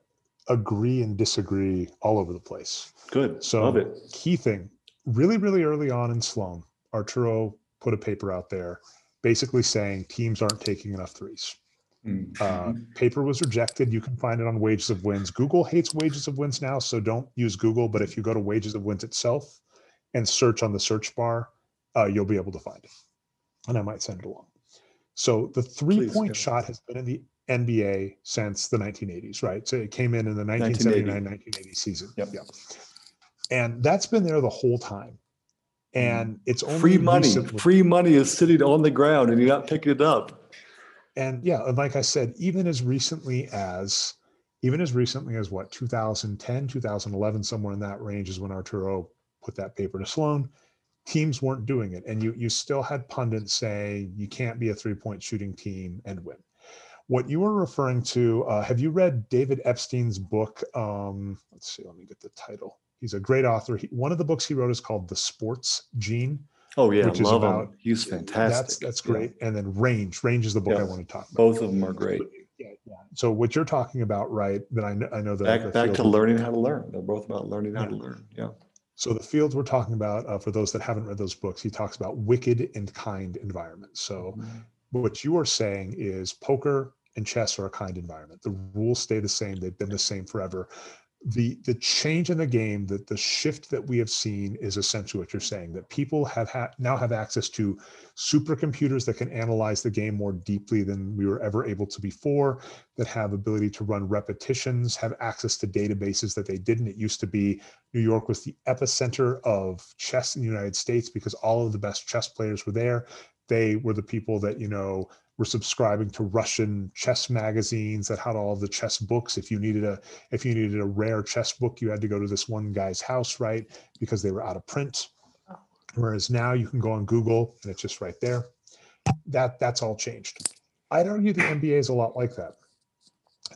agree and disagree all over the place. Good. So Love it. key thing, really, really early on in Sloan, Arturo put a paper out there basically saying teams aren't taking enough threes. Mm. Uh, paper was rejected. You can find it on Wages of Wins. Google hates Wages of Wins now, so don't use Google. But if you go to Wages of Wins itself and search on the search bar, uh, you'll be able to find it. And I might send it along. So the three point go. shot has been in the NBA since the 1980s, right? So it came in in the 1979 1980 season. Yep. Yeah. And that's been there the whole time. And mm. it's only free money. recently- Free money is sitting on the ground and you're not picking it up. and yeah and like i said even as recently as even as recently as what 2010 2011 somewhere in that range is when arturo put that paper to sloan teams weren't doing it and you you still had pundits say you can't be a three point shooting team and win what you were referring to uh, have you read david epstein's book um, let's see let me get the title he's a great author he, one of the books he wrote is called the sports gene Oh yeah, Which is love him. about- He's fantastic. that's that's Yeah. great and then range range is the book i want to talk about Both of them are great. yeah, yeah. So what you're talking about, right? That I know, I know that the Back back to learning how to learn. They're both about learning how to learn. Yeah. So the fields we're talking about, uh, for those that haven't read those books, he talks about wicked and kind environments. So what you are saying is poker and chess are a kind environment. The rules stay the same. They've been the same forever. The the change in the game, that the shift that we have seen is essentially what you're saying. That people have ha- now have access to supercomputers that can analyze the game more deeply than we were ever able to before. That have ability to run repetitions, have access to databases that they didn't. It used to be New York was the epicenter of chess in the United States because all of the best chess players were there. They were the people that, you know, were subscribing to Russian chess magazines that had all the chess books. If you needed a if you needed a rare chess book, you had to go to this one guy's house, right? Because they were out of print. Oh. Whereas now you can go on Google and it's just right there. That that's all changed. I'd argue the NBA is a lot like that.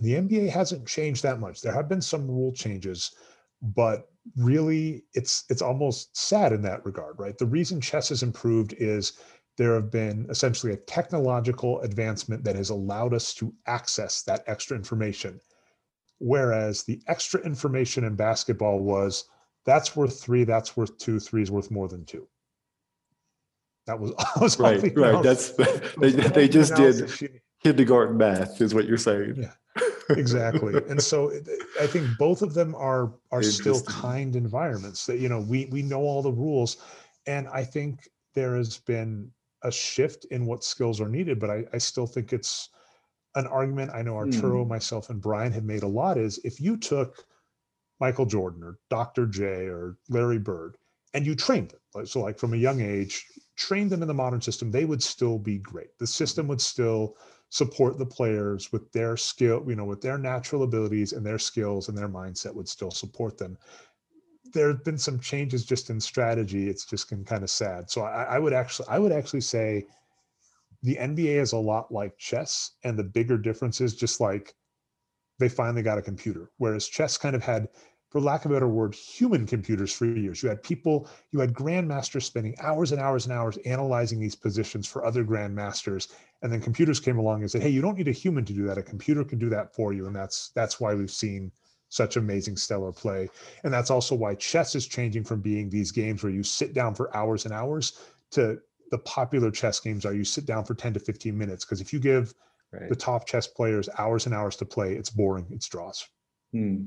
The NBA hasn't changed that much. There have been some rule changes, but really it's it's almost sad in that regard, right? The reason chess has improved is there have been essentially a technological advancement that has allowed us to access that extra information. Whereas the extra information in basketball was that's worth three, that's worth two, three is worth more than two. That was, was Right, right. analysis- That's that they, they just did kindergarten math, is what you're saying. Yeah. exactly and so i think both of them are are still kind environments that you know we we know all the rules and i think there has been a shift in what skills are needed but i i still think it's an argument i know hmm. arturo myself and brian have made a lot is if you took michael jordan or dr j or larry bird and you trained them so like from a young age trained them in the modern system they would still be great the system would still support the players with their skill, you know, with their natural abilities and their skills and their mindset would still support them. There have been some changes just in strategy. It's just been kind of sad. So I, I would actually, I would actually say the NBA is a lot like chess, and the bigger difference is just like they finally got a computer, whereas chess kind of had, for lack of a better word, human computers for years. You had people, you had grandmasters spending hours and hours and hours analyzing these positions for other grandmasters and then computers came along and said hey you don't need a human to do that a computer can do that for you and that's that's why we've seen such amazing stellar play and that's also why chess is changing from being these games where you sit down for hours and hours to the popular chess games are you sit down for 10 to 15 minutes because if you give Right. the top chess players hours and hours to play it's boring it's draws Hmm.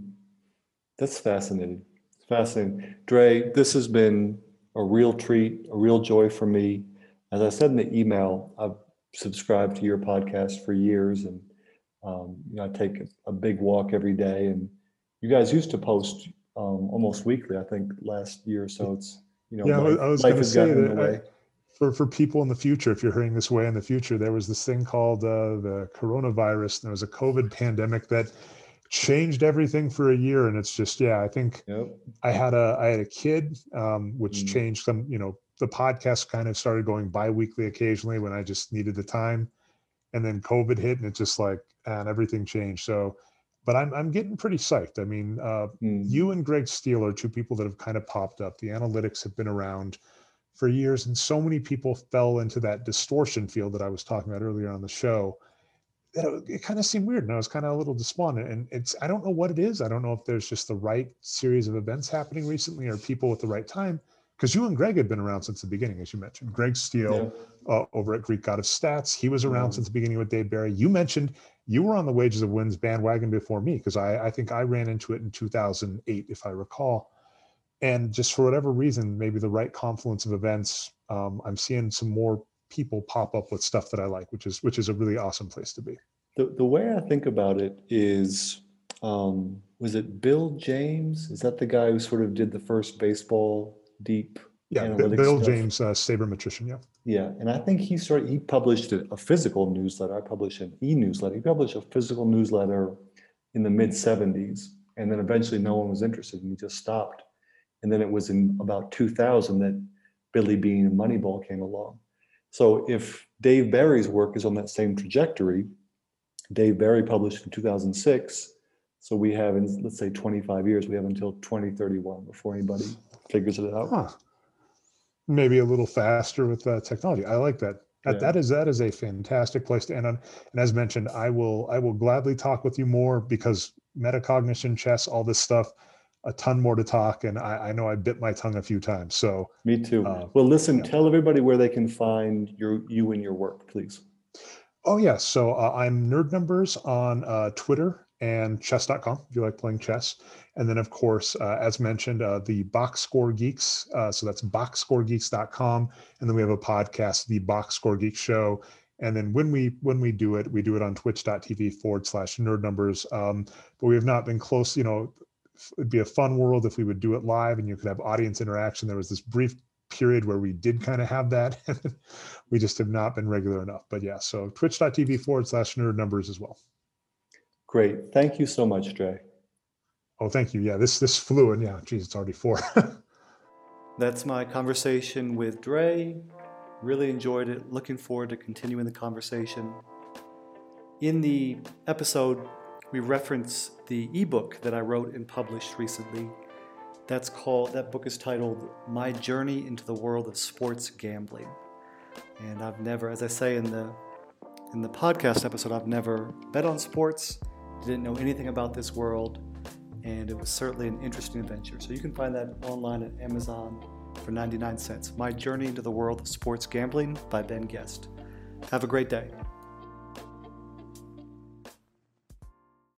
That's fascinating. It's fascinating. Dre, this has been a real treat, a real joy for me. As I said in the email, I've subscribed to your podcast for years and um, you know, I take a big walk every day and you guys used to post um, almost weekly, I think last year or so. It's, you know, Yeah, I was- life, I was gonna has say gotten in the that I- way. for for people in the future if you're hearing this way in the future there was this thing called uh, the coronavirus there was a covid pandemic that changed everything for a year and it's just yeah i think Yep. I had a I had a kid, um, which Mm. changed some. You know, the podcast kind of started going bi-weekly occasionally when I just needed the time, and then COVID hit, and it just like and everything changed. So, but I'm I'm getting pretty psyched. I mean, uh, Hmm. you and Greg Steele are two people that have kind of popped up. The analytics have been around for years, and so many people fell into that distortion field that I was talking about earlier on the show. that it, it kind of seemed weird and I was kind of a little despondent. And it's, I don't know what it is. I don't know if there's just the right series of events happening recently or people at the right time. Because you and Greg had been around since the beginning, as you mentioned. Greg Steele yeah. Uh, over at Greek God of Stats, he was around yeah. since the beginning with Dave Berri. You mentioned you were on the Wages of Wins bandwagon before me because I, I think I ran into it in 2008, if I recall. And just for whatever reason, maybe the right confluence of events, um, I'm seeing some more people pop up with stuff that I like, which is which is a really awesome place to be. The the way I think about it is, um, was it Bill James? Is that the guy who sort of did the first baseball deep? Yeah, Bill stuff? James, uh, sabermetrician. Yeah. Yeah, and I think he started. He published a, a physical newsletter. I published an e-newsletter. He published a physical newsletter in the mid '70s, and then eventually no one was interested, and he just stopped. And then it was in about 2000 that Billy Beane and Moneyball came along. So if Dave Berri's work is on that same trajectory, Dave Berri published in 2006. So we have, in let's say 25 years, we have until 2031 before anybody figures it out. Huh. Maybe a little faster with uh, technology. I like that. That, yeah. that is that is a fantastic place to end on. And as mentioned, I will I will gladly talk with you more because metacognition, chess, all this stuff a ton more to talk, and I, I, know I bit my tongue a few times. So me too. Uh, well, listen, yeah. tell everybody where they can find your you and your work, please. Oh yeah, so uh, I'm Nerd Numbers on uh, Twitter and chess.com if you like playing chess, and then of course, uh, as mentioned, uh, the Box Score Geeks. Uh, so that's boxscoregeeks.com, and then we have a podcast, the Box Score Geek Show. And then when we when we do it, we do it on twitch.tv forward slash nerd numbers. Um, but we have not been close, you know, it'd be a fun world if we would do it live and you could have audience interaction. There was this brief period where we did kind of have that. we just have not been regular enough. But yeah, so twitch.tv forward slash nerd numbers as well. Great. Thank you so much, Dre. Oh, thank you. Yeah, this this flew and yeah, geez, it's already four. That's my conversation with Dre. Really enjoyed it. Looking forward to continuing the conversation. In the episode we reference the ebook that I wrote and published recently. That's called, that book is titled My Journey into the World of Sports Gambling. And I've never, as I say in the in the podcast episode, I've never bet on sports, didn't know anything about this world, and it was certainly an interesting adventure. So you can find that online at Amazon for 99 cents. My Journey into the World of Sports Gambling by Ben Guest. Have a great day.